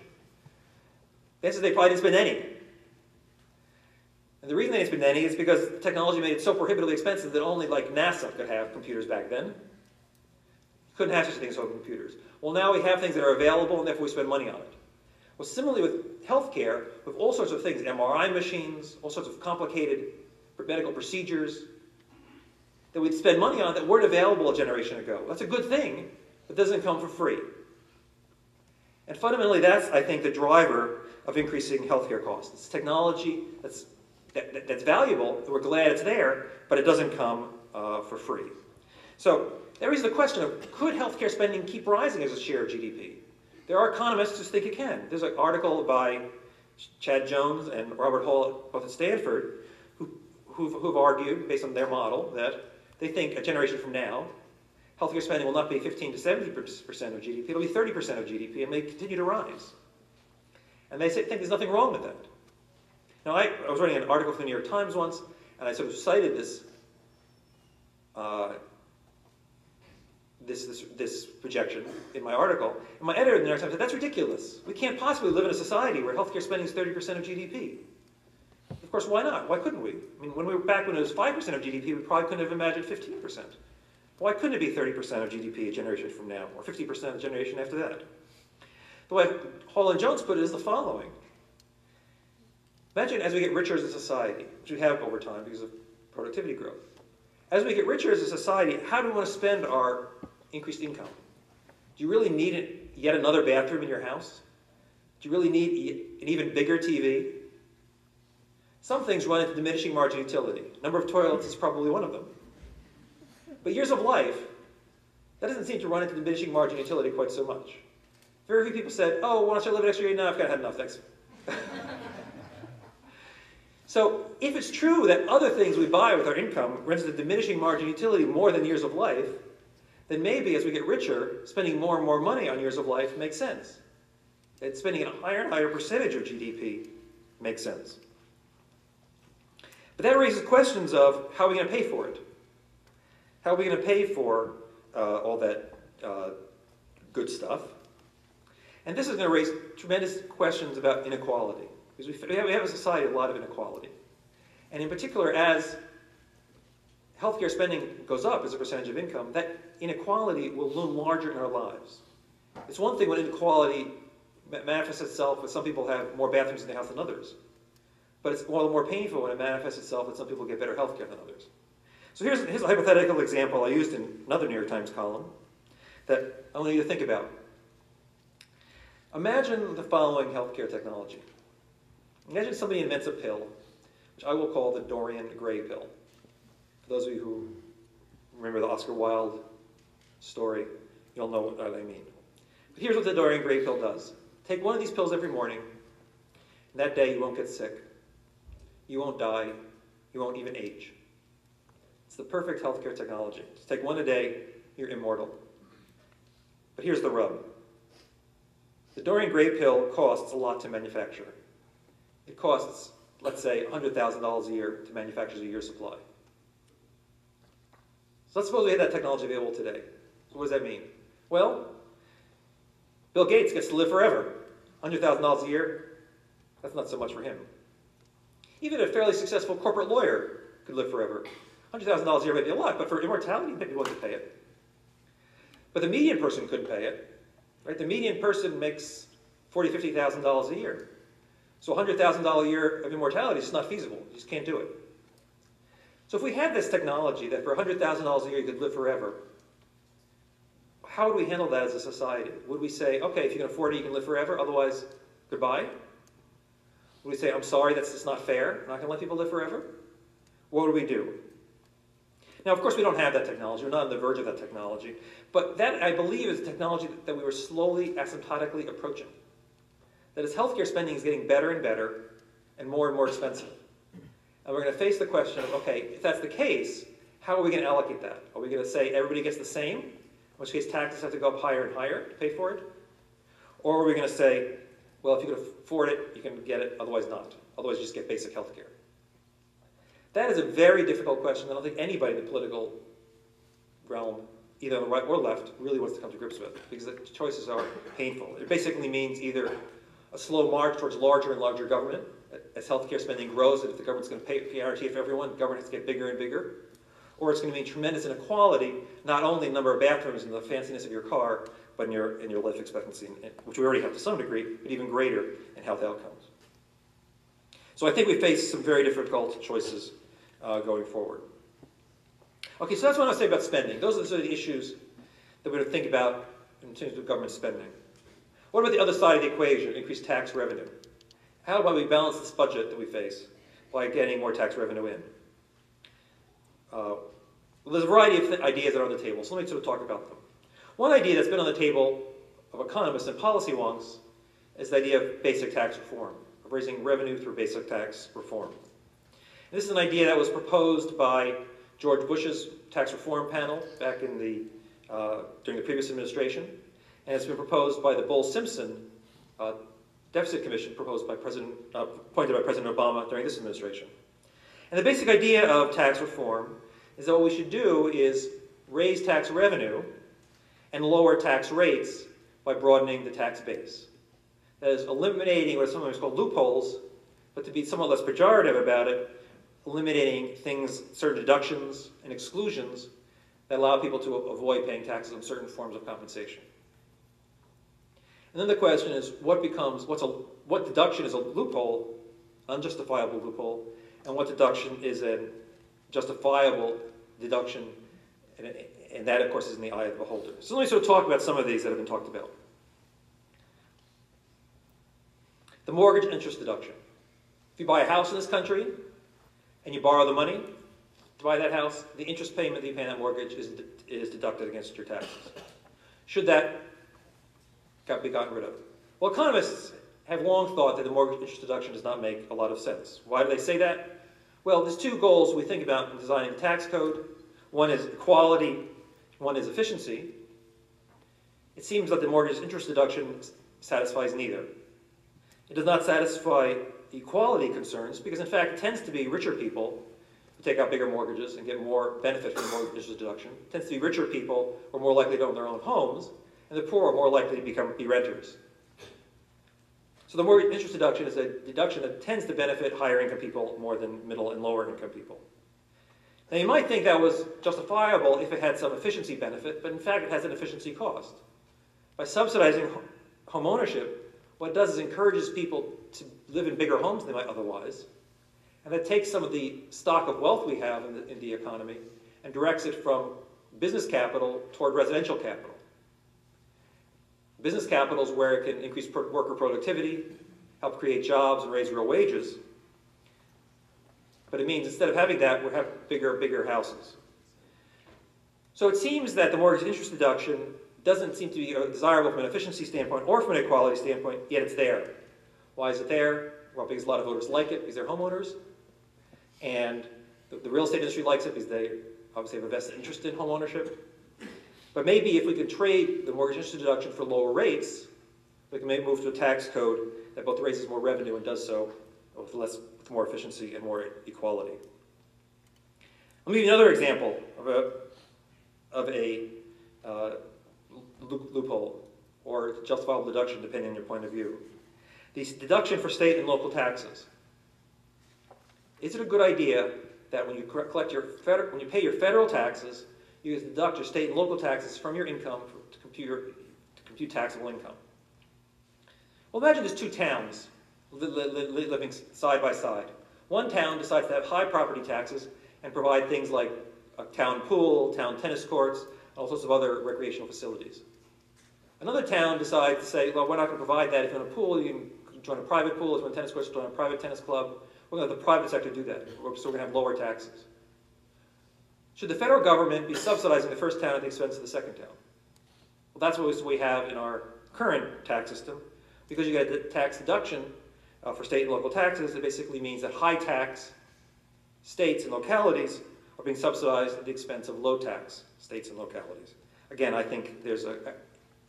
The answer is they probably didn't spend any. And the reason they didn't spend any is because technology made it so prohibitively expensive that only like NASA could have computers back then. You couldn't have such a thing as computers. Well, now we have things that are available, and therefore we spend money on it. Well, similarly with healthcare, with all sorts of things, MRI machines, all sorts of complicated medical procedures that we'd spend money on that weren't available a generation ago. That's a good thing, but doesn't come for free. And fundamentally, that's, I think, the driver of increasing healthcare costs. It's technology that's, that, that's valuable, we're glad it's there, but it doesn't come uh, for free. So that raises the question of could healthcare spending keep rising as a share of GDP? There are economists who think it can. There's an article by Chad Jones and Robert Hall both at Stanford who, who've, who've argued, based on their model, that they think a generation from now, healthcare spending will not be 15 to 70% of GDP, it'll be 30% of GDP and may continue to rise. And they say, think there's nothing wrong with that. Now, I, I was writing an article for the New York Times once, and I sort of cited this uh, this, this, this projection in my article. And my editor in the New York Times said, that's ridiculous. We can't possibly live in a society where healthcare spending is 30% of GDP. Of course, why not? Why couldn't we? I mean, when we were back when it was 5% of GDP, we probably couldn't have imagined 15%. Why couldn't it be 30% of GDP a generation from now, or 50% a generation after that? The way Hall and Jones put it is the following. Imagine as we get richer as a society, which we have over time because of productivity growth. As we get richer as a society, how do we want to spend our increased income? Do you really need yet another bathroom in your house? Do you really need an even bigger TV? Some things run into diminishing margin utility. Number of toilets is probably one of them. But years of life, that doesn't seem to run into diminishing margin utility quite so much. Very few people said, oh, why don't I live an extra year? No, I've got enough, thanks. so if it's true that other things we buy with our income runs into diminishing margin utility more than years of life, then maybe as we get richer, spending more and more money on years of life makes sense. And spending a higher and higher percentage of GDP makes sense. But that raises questions of how are we going to pay for it? How are we going to pay for uh, all that uh, good stuff? And this is going to raise tremendous questions about inequality. Because we have a society with a lot of inequality. And in particular, as healthcare spending goes up as a percentage of income, that inequality will loom larger in our lives. It's one thing when inequality manifests itself when some people have more bathrooms in the house than others. But it's all the more painful when it manifests itself that some people get better health care than others. So here's, here's a hypothetical example I used in another New York Times column that I want you to think about. Imagine the following healthcare technology. Imagine somebody invents a pill, which I will call the Dorian Gray pill. For those of you who remember the Oscar Wilde story, you'll know what I mean. But here's what the Dorian Gray pill does. Take one of these pills every morning, and that day you won't get sick. You won't die. You won't even age. It's the perfect healthcare technology. Just take one a day, you're immortal. But here's the rub. The Dorian Gray pill costs a lot to manufacture. It costs, let's say, $100,000 a year to manufacture a year's supply. So let's suppose we had that technology available today. So what does that mean? Well, Bill Gates gets to live forever. $100,000 a year, that's not so much for him. Even a fairly successful corporate lawyer could live forever. $100,000 a year may be a lot, but for immortality, may be willing to pay it. But the median person couldn't pay it. Right? The median person makes $40,000, $50,000 a year. So $100,000 a year of immortality is not feasible. You just can't do it. So if we had this technology that for $100,000 a year you could live forever, how would we handle that as a society? Would we say, okay, if you can afford it, you can live forever, otherwise, goodbye? Would we say, I'm sorry, that's just not fair, I'm not going to let people live forever? What would we do? Now, of course, we don't have that technology. We're not on the verge of that technology. But that, I believe, is technology that we were slowly, asymptotically approaching. That as healthcare spending is getting better and better and more and more expensive. And we're going to face the question of, okay, if that's the case, how are we going to allocate that? Are we going to say everybody gets the same, in which case taxes have to go up higher and higher to pay for it? Or are we going to say, well, if you can afford it, you can get it, otherwise not. Otherwise, you just get basic health care. That is a very difficult question. I don't think anybody in the political realm, either on the right or left, really wants to come to grips with because the choices are painful. It basically means either a slow march towards larger and larger government as healthcare spending grows, and if the government's going to pay PRT for everyone, government has to get bigger and bigger. Or it's going to mean tremendous inequality, not only in number of bathrooms and the fanciness of your car, but in your, in your life expectancy, which we already have to some degree, but even greater in health outcomes. So I think we face some very difficult choices uh, going forward. Okay, so that's what I to say about spending. Those are the sort of the issues that we're going to think about in terms of government spending. What about the other side of the equation, increased tax revenue? How about we balance this budget that we face by getting more tax revenue in? Uh, well, there's a variety of ideas that are on the table, so let me sort of talk about them. One idea that's been on the table of economists and policy wonks is the idea of basic tax reform, of raising revenue through basic tax reform. And this is an idea that was proposed by George Bush's tax reform panel back in the, uh, during the previous administration, and it's been proposed by the Bowles-Simpson uh, deficit commission proposed by President, uh, appointed by President Obama during this administration. And the basic idea of tax reform is that what we should do is raise tax revenue and lower tax rates by broadening the tax base. That is, eliminating what sometimes called loopholes, but to be somewhat less pejorative about it, eliminating things, certain deductions and exclusions that allow people to avoid paying taxes on certain forms of compensation. And then the question is, what becomes, what's a, what deduction is a loophole, unjustifiable loophole, and what deduction is a justifiable deduction, and that, of course, is in the eye of the beholder. So let me sort of talk about some of these that have been talked about. The mortgage interest deduction. If you buy a house in this country and you borrow the money to buy that house, the interest payment that you pay on that mortgage is, is deducted against your taxes. Should that be gotten rid of? Well, economists have long thought that the mortgage interest deduction does not make a lot of sense. Why do they say that? Well, there's two goals we think about in designing the tax code. One is equality, one is efficiency. It seems that the mortgage interest deduction satisfies neither. It does not satisfy equality concerns because, in fact, it tends to be richer people who take out bigger mortgages and get more benefit from the mortgage interest deduction. It tends to be richer people who are more likely to own their own homes, and the poor are more likely to become be renters. So the mortgage interest deduction is a deduction that tends to benefit higher income people more than middle and lower income people. Now you might think that was justifiable if it had some efficiency benefit, but in fact it has an efficiency cost. By subsidizing home ownership, what it does is encourages people to live in bigger homes than they might otherwise, and that takes some of the stock of wealth we have in the, in the economy and directs it from business capital toward residential capital. Business capital is where it can increase worker productivity, help create jobs, and raise real wages. But it means instead of having that, we have bigger, bigger houses. So it seems that the mortgage interest deduction doesn't seem to be desirable from an efficiency standpoint or from an equality standpoint, yet it's there. Why is it there? Well, because a lot of voters like it because they're homeowners. And the, the real estate industry likes it because they obviously have a vested interest in home ownership. But maybe if we could trade the mortgage interest deduction for lower rates, we can maybe move to a tax code that both raises more revenue and does so with less, with more efficiency and more equality. Me give you another example of a, of a uh, loophole or justifiable deduction, depending on your point of view. The deduction for state and local taxes. Is it a good idea that when you collect your federal, when you pay your federal taxes, you deduct your state and local taxes from your income to compute, your- to compute taxable income. Well, imagine there's two towns li- li- li- living side by side. One town decides to have high property taxes and provide things like a town pool, town tennis courts, and all sorts of other recreational facilities. Another town decides to say, well, we're not going to provide that. If you want a pool, you can join a private pool. If you want tennis courts, join a private tennis club. We're going to let the private sector do that. So we're going to have lower taxes. Should the federal government be subsidizing the first town at the expense of the second town? Well, that's what we have in our current tax system. Because you get a tax deduction uh, for state and local taxes, it basically means that high tax states and localities are being subsidized at the expense of low tax states and localities. Again, I think there's a e-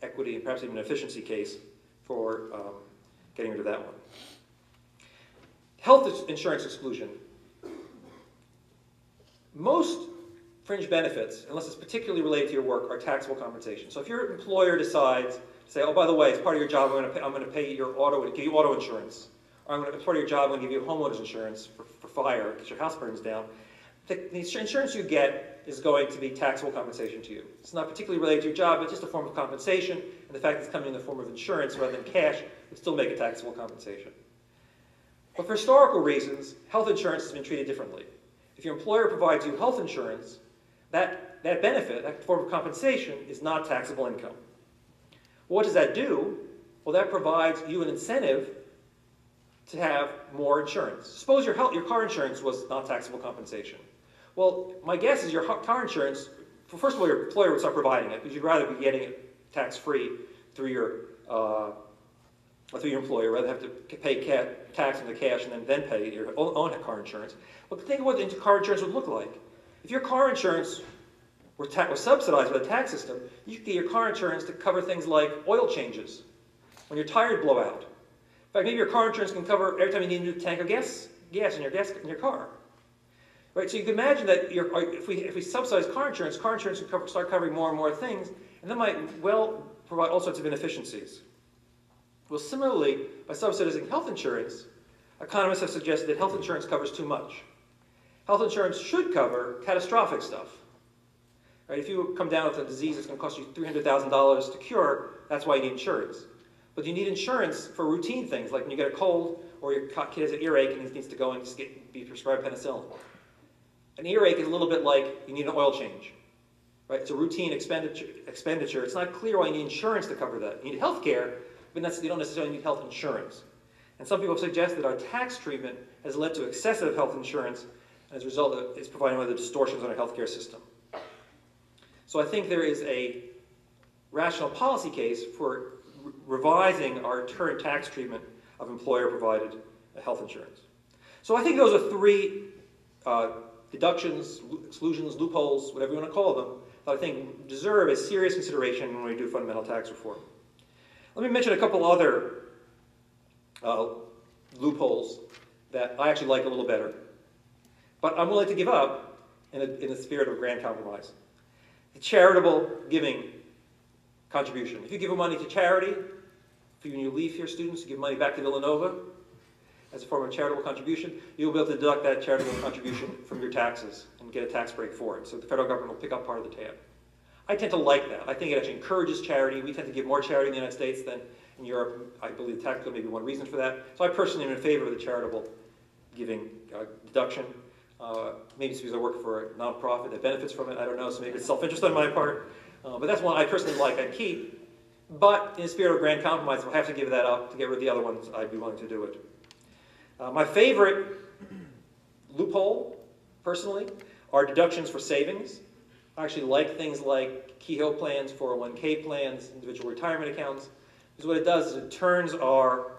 equity and perhaps even an efficiency case for um, getting rid of that one. Health insurance exclusion. Most fringe benefits, unless it's particularly related to your work, are taxable compensation. So if your employer decides say, oh, by the way, it's part of your job, I'm going to pay, I'm going to pay your auto, give you auto insurance, I'm going to, as part of your job, I'm going to give you homeowners insurance for, for fire because your house burns down, the, the insurance you get is going to be taxable compensation to you. It's not particularly related to your job, it's just a form of compensation, and the fact that it's coming in the form of insurance rather than cash would still make it taxable compensation. But for historical reasons, health insurance has been treated differently. If your employer provides you health insurance, that, that benefit, that form of compensation, is not taxable income. What does that do? Well, that provides you an incentive to have more insurance. Suppose your, health, your car insurance was not taxable compensation. Well, my guess is your car insurance, first of all, your employer would start providing it because you'd rather be getting it tax-free through your, uh, through your employer, rather than have to pay tax on the cash and then, then pay your own, car insurance. But think of what the car insurance would look like. If your car insurance were, was subsidized by the tax system, you could get your car insurance to cover things like oil changes, when your tires blow out. In fact, maybe your car insurance can cover every time you need a new tank of gas, gas in your gas in your car. Right? So you can imagine that your, uh, if we if we subsidize car insurance, car insurance can cover, start covering more and more things, and that might well provide all sorts of inefficiencies. Well, similarly, by subsidizing health insurance, economists have suggested that health insurance covers too much. Health insurance should cover catastrophic stuff. Right? If you come down with a disease that's going to cost you $300,000 to cure, that's why you need insurance. But you need insurance for routine things, like when you get a cold or your kid has an earache and he needs to go and get, be prescribed penicillin. An earache is a little bit like you need an oil change. Right? It's a routine expenditure. expenditure. It's not clear why you need insurance to cover that. You need health care, but you don't necessarily need health insurance. And some people suggest that our tax treatment has led to excessive health insurance, and as a result, it's providing other distortions on our healthcare system. So I think there is a rational policy case for re- revising our current tax treatment of employer-provided health insurance. So I think those are three uh, deductions, exclusions, loopholes, whatever you want to call them, that I think deserve a serious consideration when we do fundamental tax reform. Let me mention a couple other uh, loopholes that I actually like a little better, but I'm willing to give up in, a, in the spirit of a grand compromise. The charitable giving contribution. If you give money to charity, if you, when you leave here, students, you give money back to Villanova as a form of charitable contribution, you'll be able to deduct that charitable contribution from your taxes and get a tax break for it. So the federal government will pick up part of the tab. I tend to like that. I think it actually encourages charity. We tend to give more charity in the United States than in Europe. I believe tax code may be one reason for that. So I personally am in favor of the charitable giving uh, deduction. Uh, maybe it's because I work for a nonprofit that benefits from it. I don't know. So maybe it's self-interest on my part. Uh, but that's one I personally like. I'd keep. But in the spirit of grand compromise, I have to give that up to get rid of the other ones, I'd be willing to do it. Uh, my favorite loophole, personally, are deductions for savings. I actually like things like Keogh plans, 401k plans, individual retirement accounts, because what it does is it turns our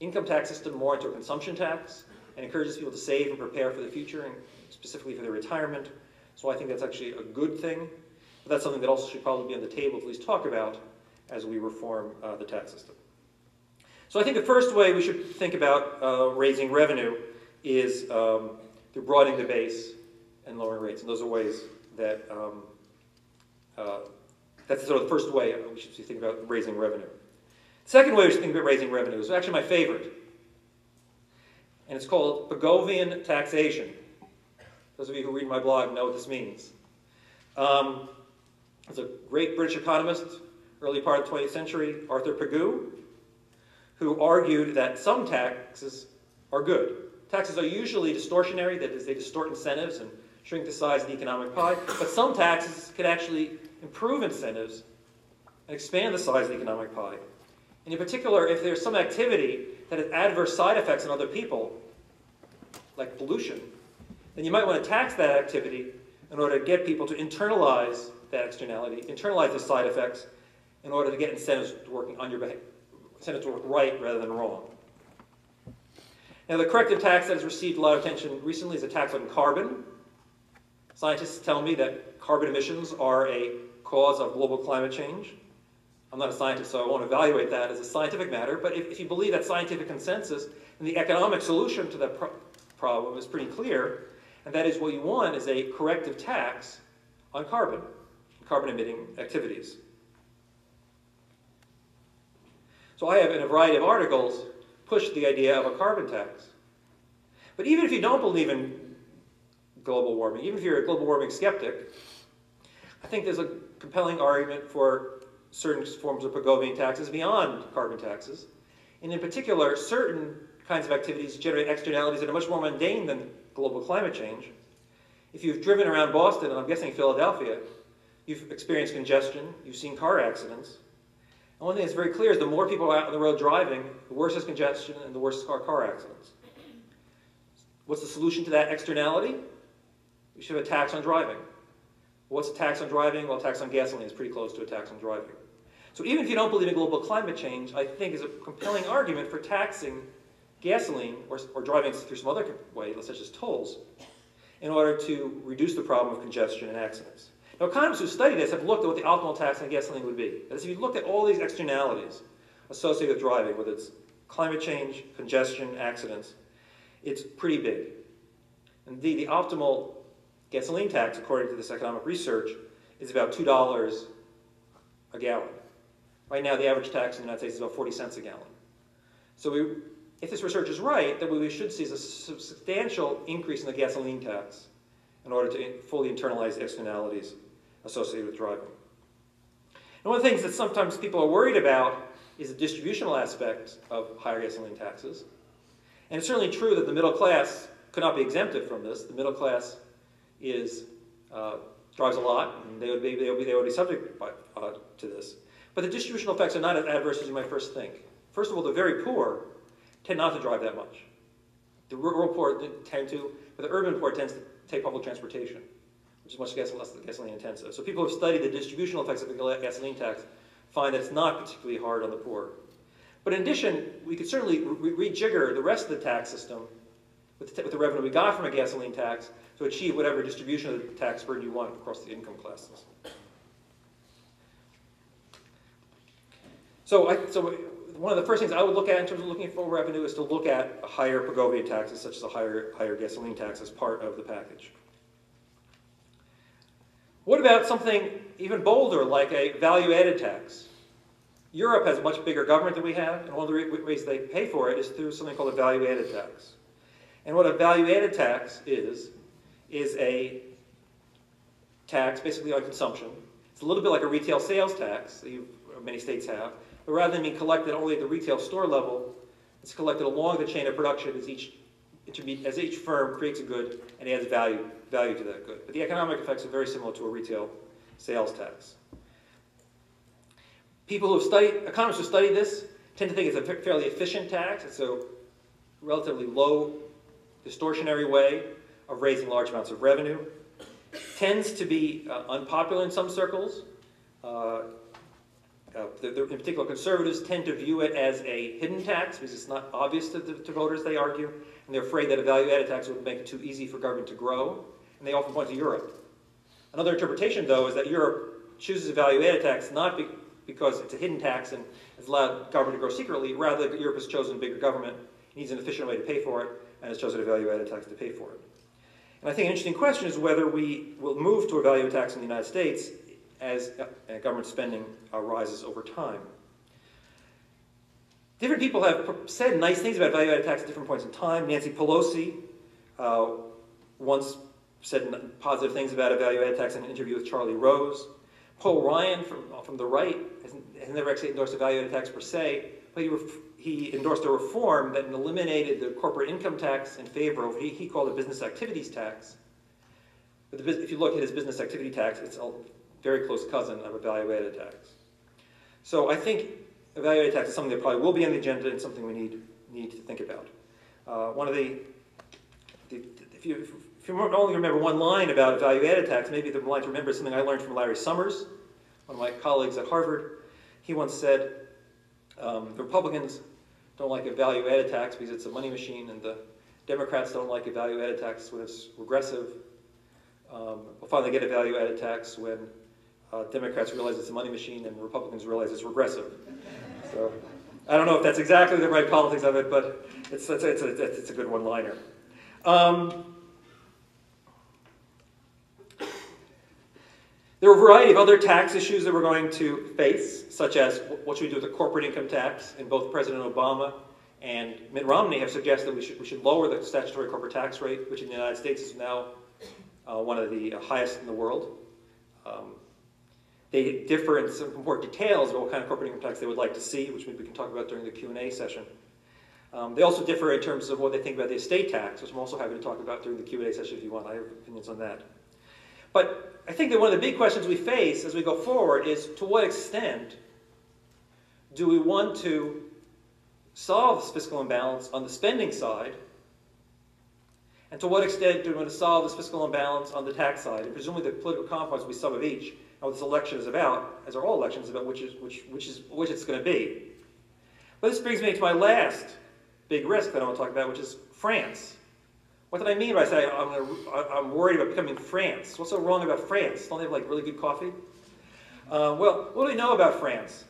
income tax system more into a consumption tax and encourages people to save and prepare for the future, and specifically for their retirement. So I think that's actually a good thing. But that's something that also should probably be on the table at least talk about as we reform uh, the tax system. So I think the first way we should think about uh, raising revenue is um, through broadening the base and lowering rates. And those are ways that, um, uh, that's sort of the first way we should think about raising revenue. Second way we should think about raising revenue is actually my favorite. And it's called Pigovian taxation. Those of you who read my blog know what this means. Um, there's a great British economist, early part of the 20th century, Arthur Pigou, who argued that some taxes are good. Taxes are usually distortionary, that is, they distort incentives and shrink the size of the economic pie, but some taxes could actually improve incentives and expand the size of the economic pie. And in particular, if there's some activity that has adverse side effects on other people, like pollution, then you might want to tax that activity in order to get people to internalize that externality, internalize the side effects, in order to get incentives to working on your behavior, incentives to work right rather than wrong. Now, the corrective tax that has received a lot of attention recently is a tax on carbon. Scientists tell me that carbon emissions are a cause of global climate change. I'm not a scientist, so I won't evaluate that as a scientific matter, but if, if you believe that scientific consensus and the economic solution to that pro problem is pretty clear, and that is what you want is a corrective tax on carbon, carbon emitting activities. So I have, in a variety of articles, pushed the idea of a carbon tax. But even if you don't believe in global warming, even if you're a global warming skeptic, I think there's a compelling argument for certain forms of Pigovian taxes beyond carbon taxes. And in particular, certain kinds of activities generate externalities that are much more mundane than global climate change. If you've driven around Boston, and I'm guessing Philadelphia, you've experienced congestion, you've seen car accidents. And one thing that's very clear is the more people are out on the road driving, the worse is congestion and the worse are car accidents. What's the solution to that externality? We should have a tax on driving. What's a tax on driving? Well, a tax on gasoline is pretty close to a tax on driving. So even if you don't believe in global climate change, I think is a compelling argument for taxing gasoline or, or driving through some other way, such as tolls, in order to reduce the problem of congestion and accidents. Now, economists who study this have looked at what the optimal tax on gasoline would be. As if you look at all these externalities associated with driving, whether it's climate change, congestion, accidents, it's pretty big. Indeed, the optimal gasoline tax, according to this economic research, is about $2 a gallon. Right now, the average tax in the United States is about 40 cents a gallon. So we, if this research is right, then what we should see is a substantial increase in the gasoline tax in order to fully internalize the externalities associated with driving. And one of the things that sometimes people are worried about is the distributional aspect of higher gasoline taxes. And it's certainly true that the middle class could not be exempted from this. The middle class is, uh, drives a lot, and they would be, they would be, they would be subject by, uh, to this. But the distributional effects are not as adverse as you might first think. First of all, the very poor tend not to drive that much. The rural poor tend to, but the urban poor tends to take public transportation, which is much less gasoline intensive. So people who have studied the distributional effects of the gasoline tax find that it's not particularly hard on the poor. But in addition, we could certainly re rejigger the rest of the tax system with the, with the revenue we got from a gasoline tax to achieve whatever distribution of the tax burden you want across the income classes. So, I, so one of the first things I would look at in terms of looking for revenue is to look at higher Pigovian taxes, such as a higher, higher gasoline tax as part of the package. What about something even bolder, like a value-added tax? Europe has a much bigger government than we have, and one of the ways they pay for it is through something called a value-added tax. And what a value-added tax is, is a tax basically on consumption. It's a little bit like a retail sales tax that many states have, but rather than being collected only at the retail store level, it's collected along the chain of production as each, as each firm creates a good and adds value, value to that good. But the economic effects are very similar to a retail sales tax. People who have studied, economists who study this, tend to think it's a fairly efficient tax. It's a relatively low distortionary way of raising large amounts of revenue. Tends to be uh, unpopular in some circles. Uh, uh, the, the, in particular, conservatives tend to view it as a hidden tax because it's not obvious to, to, to voters, they argue, and they're afraid that a value-added tax would make it too easy for government to grow, and they often point to Europe. Another interpretation, though, is that Europe chooses a value-added tax not be, because it's a hidden tax and has allowed government to grow secretly, rather Europe has chosen bigger government, needs an efficient way to pay for it, and has chosen a value-added tax to pay for it. And I think an interesting question is whether we will move to a value tax in the United States as uh, government spending uh, rises over time. Different people have said nice things about value-added tax at different points in time. Nancy Pelosi uh, once said positive things about a value-added tax in an interview with Charlie Rose. Paul Ryan from, from the right has, never actually endorsed a value-added tax per se, but he, he endorsed a reform that eliminated the corporate income tax in favor of what he, he called a business activities tax. But the, if you look at his business activity tax, it's a very close cousin of a value-added tax. So I think value-added tax is something that probably will be on the agenda and something we need, need to think about. Uh, one of the, the if you, if you only remember one line about a value-added tax, maybe the line to remember is something I learned from Larry Summers, one of my colleagues at Harvard. He once said, um, the Republicans don't like a value-added tax because it's a money machine, and the Democrats don't like a value-added tax when it's regressive. Um, we'll finally get a value-added tax when uh, Democrats realize it's a money machine and Republicans realize it's regressive. So I don't know if that's exactly the right politics of it, but it's, it's, it's, a, it's a good one-liner. Um, there are a variety of other tax issues that we're going to face, such as what should we do with the corporate income tax, and both President Obama and Mitt Romney have suggested we should, we should lower the statutory corporate tax rate, which in the United States is now uh, one of the highest in the world. Um, they differ in some important details about what kind of corporate income tax they would like to see, which maybe we can talk about during the Q&A session. Um, they also differ in terms of what they think about the estate tax, which I'm also happy to talk about during the Q&A session if you want. I have opinions on that. But I think that one of the big questions we face as we go forward is to what extent do we want to solve this fiscal imbalance on the spending side and to what extent do we want to solve this fiscal imbalance on the tax side? And presumably the political compromise will be some of each. And what this election is about, as are all elections, about which is which which is which it's going to be. But this brings me to my last big risk that I want to talk about, which is France. What did I mean by saying I'm, gonna, I'm worried about becoming France? What's so wrong about France? Don't they have like really good coffee? Uh, well, what do we know about France?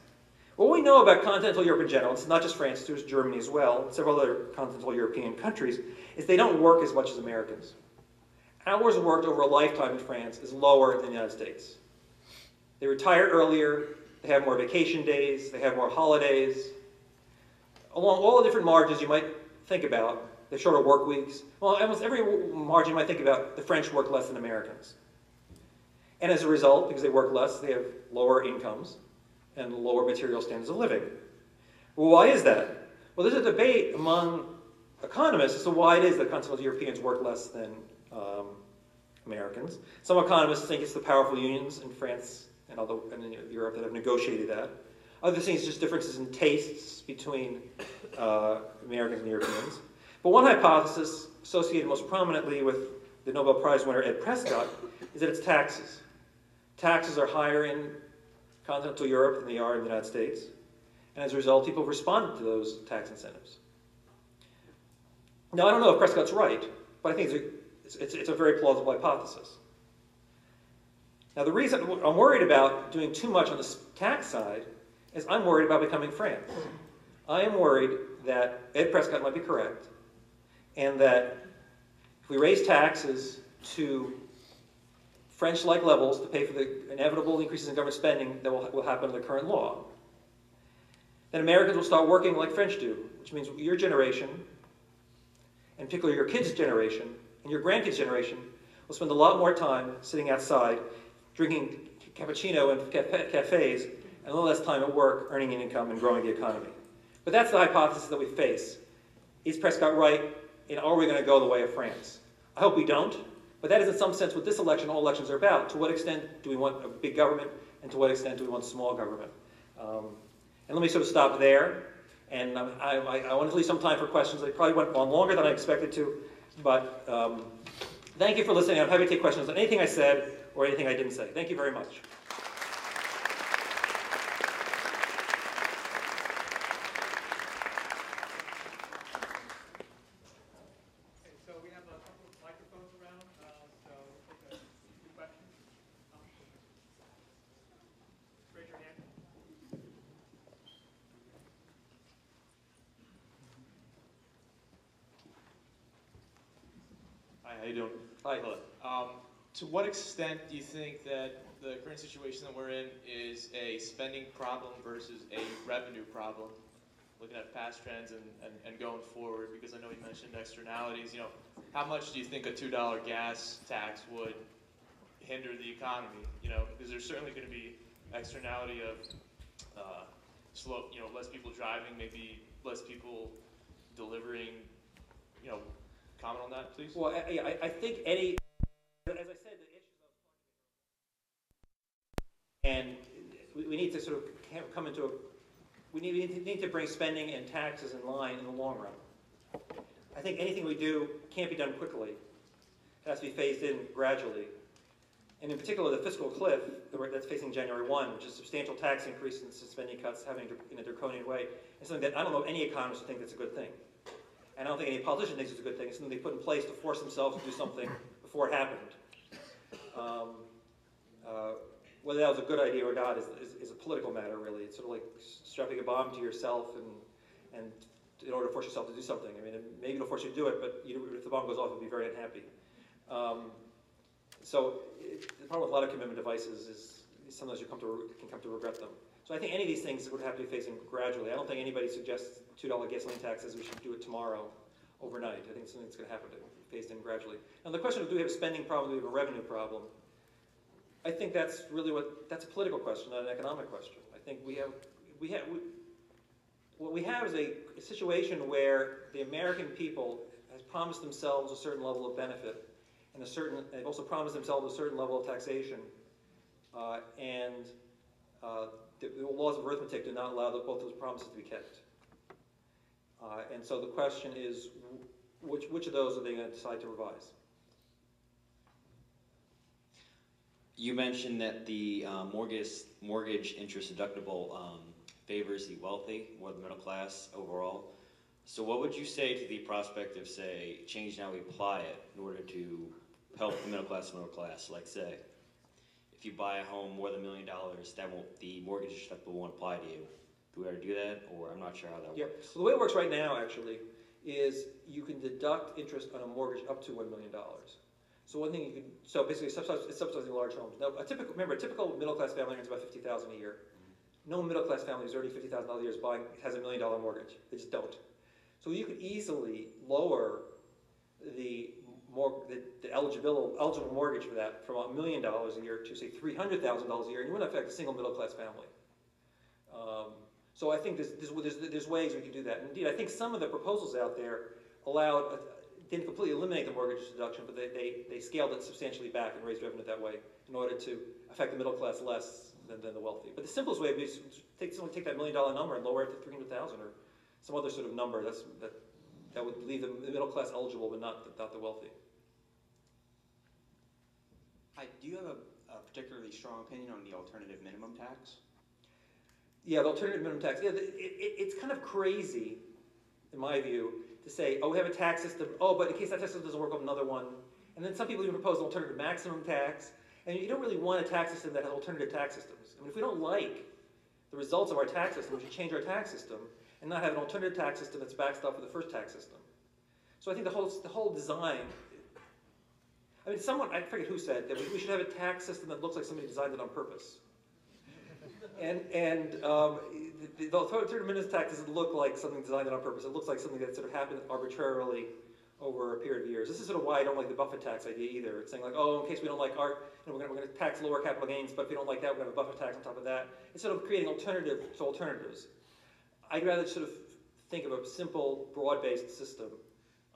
What we know about continental Europe in general, it's not just France, there's Germany as well, several other continental European countries, is they don't work as much as Americans. Hours worked over a lifetime in France is lower than the United States. They retire earlier, they have more vacation days, they have more holidays. Along all the different margins you might think about, the shorter work weeks. Well, almost every margin might think about, the French work less than Americans. And as a result, because they work less, they have lower incomes and lower material standards of living. Well, why is that? Well, there's a debate among economists as to why it is that continental Europeans work less than um, Americans. Some economists think it's the powerful unions in France and, other, and in Europe that have negotiated that. Other things, just differences in tastes between uh, Americans and Europeans. But one hypothesis associated most prominently with the Nobel Prize winner Ed Prescott is that it's taxes. Taxes are higher in continental Europe than they are in the United States. And as a result, people responded to those tax incentives. Now, I don't know if Prescott's right, but I think it's a, it's, it's a very plausible hypothesis. Now, the reason I'm worried about doing too much on the tax side is I'm worried about becoming France. I am worried that Ed Prescott might be correct, and that if we raise taxes to French-like levels to pay for the inevitable increases in government spending that will, will happen under the current law, then Americans will start working like French do, which means your generation, and particularly your kids' generation, and your grandkids' generation, will spend a lot more time sitting outside, drinking cappuccino in cafes, and a little less time at work, earning an income and growing the economy. But that's the hypothesis that we face. Is Prescott right? And are we going to go the way of France? I hope we don't. But that is, in some sense, what this election, all elections are about. To what extent do we want a big government, and to what extent do we want small government? Um, and let me sort of stop there. And I, I, I, want to leave some time for questions. They probably went on longer than I expected to. But um, thank you for listening. I'm happy to take questions on anything I said or anything I didn't say. Thank you very much. How you doing? Hi. Um, to what extent do you think that the current situation that we're in is a spending problem versus a revenue problem, looking at past trends and, and, and going forward? Because I know you mentioned externalities. You know, how much do you think a two dollar gas tax would hinder the economy? You know, because there's certainly going to be externality of uh, slow, you know, less people driving, maybe less people delivering. You know, comment on that, please. Well, I, I, I think any, as I said, the issues of and we, we need to sort of come into a, we need, we need to- bring spending and taxes in line in the long run. I think anything we do can't be done quickly. It has to be phased in gradually. And in particular, the fiscal cliff that's facing January 1, which is substantial tax increase and spending cuts having in a draconian way, is something that I don't know any economist would think that's a good thing. And I don't think any politician thinks it's a good thing. It's something they put in place to force themselves to do something before it happened. Um, uh, whether that was a good idea or not is, is, is a political matter, really. It's sort of like strapping a bomb to yourself and, and in order to force yourself to do something. I mean, maybe it'll force you to do it, but you, if the bomb goes off, you'll be very unhappy. Um, so it, the problem with a lot of commitment devices is sometimes you come to, can come to regret them. So I think any of these things would have to be facing gradually. I don't think anybody suggests $2 gasoline taxes, we should do it tomorrow, overnight. I think it's something that's going to happen to phased in gradually. Now the question of do we have a spending problem, do we have a revenue problem? I think that's really what, that's a political question, not an economic question. I think we have, we have, we, what we have is a, a situation where the American people has promised themselves a certain level of benefit and a certain, they've also promised themselves a certain level of taxation. Uh, and uh, the, the laws of arithmetic do not allow the, both those promises to be kept. Uh, and so the question is, which, which of those are they going to decide to revise? You mentioned that the uh, mortgage, mortgage interest deductible um, favors the wealthy more than the middle class overall. So what would you say to the prospect of, say, change how we apply it in order to help the middle class middle class? Like, say, if you buy a home more than a million dollars, that won't, the mortgage deductible won't apply to you. Do we ever do that, or I'm not sure how that Yep. works. So the way it works right now, actually, is you can deduct interest on a mortgage up to $1 million. So one thing you can, so basically it's subsidizing, it's subsidizing large homes. Now, a typical, remember, a typical middle-class family earns about 50000 a year. No middle-class family who's earning $50,000 a year is buying, has a million-dollar mortgage. They just don't. So you could easily lower the more, the, the eligible, eligible mortgage for that from a million dollars a year to say $300,000 a year, and you wouldn't affect a single middle-class family. Um, so I think there's, there's, there's, there's ways we can do that. Indeed, I think some of the proposals out there allowed, didn't completely eliminate the mortgage deduction, but they, they, they scaled it substantially back and raised revenue that way in order to affect the middle class less than, than the wealthy. But the simplest way would be to take, someone take that million dollar number and lower it to 300,000 or some other sort of number that's, that, that would leave the middle class eligible but not, not the wealthy. Hi, do you have a, a particularly strong opinion on the alternative minimum tax? Yeah, the alternative minimum tax. Yeah, the- it, it, it's kind of crazy, in my view, to say, oh, we have a tax system. Oh, but in case that tax system doesn't work, we'll have another one. And then some people even propose an alternative maximum tax. And you don't really want a tax system that has alternative tax systems. I mean, if we don't like the results of our tax system, we should change our tax system and not have an alternative tax system that's backstopped with the first tax system. So I think the whole the whole design. I mean, someone I forget who said that we, we should have a tax system that looks like somebody designed it on purpose. And, and um, the, the alternative minimum tax doesn't look like something designed on purpose. It looks like something that sort of happened arbitrarily over a period of years. This is sort of why I don't like the Buffett tax idea either. It's saying like, oh, in case we don't like our, you know, we're going to tax lower capital gains, but if we don't like that, we're going to have a Buffett tax on top of that. Instead of creating alternative to alternatives, I'd rather sort of think of a simple, broad-based system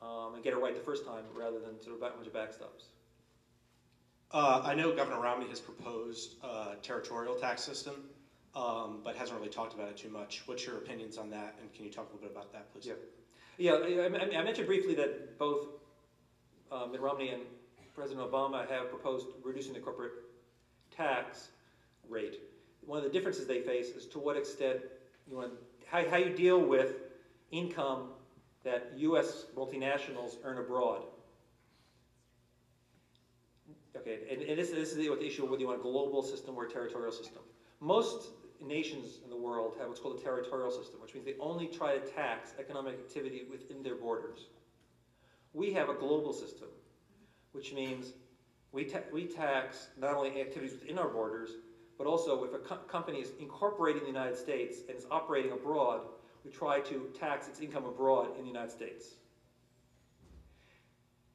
um, and get it right the first time rather than sort of a bunch of backstops. Uh, I know Governor Romney has proposed a territorial tax system, um, but hasn't really talked about it too much. What's your opinions on that, and can you talk a little bit about that, please? Yeah. Yeah, I, I- I mentioned briefly that both uh, Mitt Romney and President Obama have proposed reducing the corporate tax rate. One of the differences they face is to what extent you want, how, how you deal with income that U.S. multinationals earn abroad. Okay, and, and this, this is what the issue of whether you want a global system or a territorial system. Most nations in the world have what's called a territorial system, which means they only try to tax economic activity within their borders. We have a global system, which means we, ta- we tax not only activities within our borders, but also if a co- company is incorporating in the United States and is operating abroad, we try to tax its income abroad in the United States.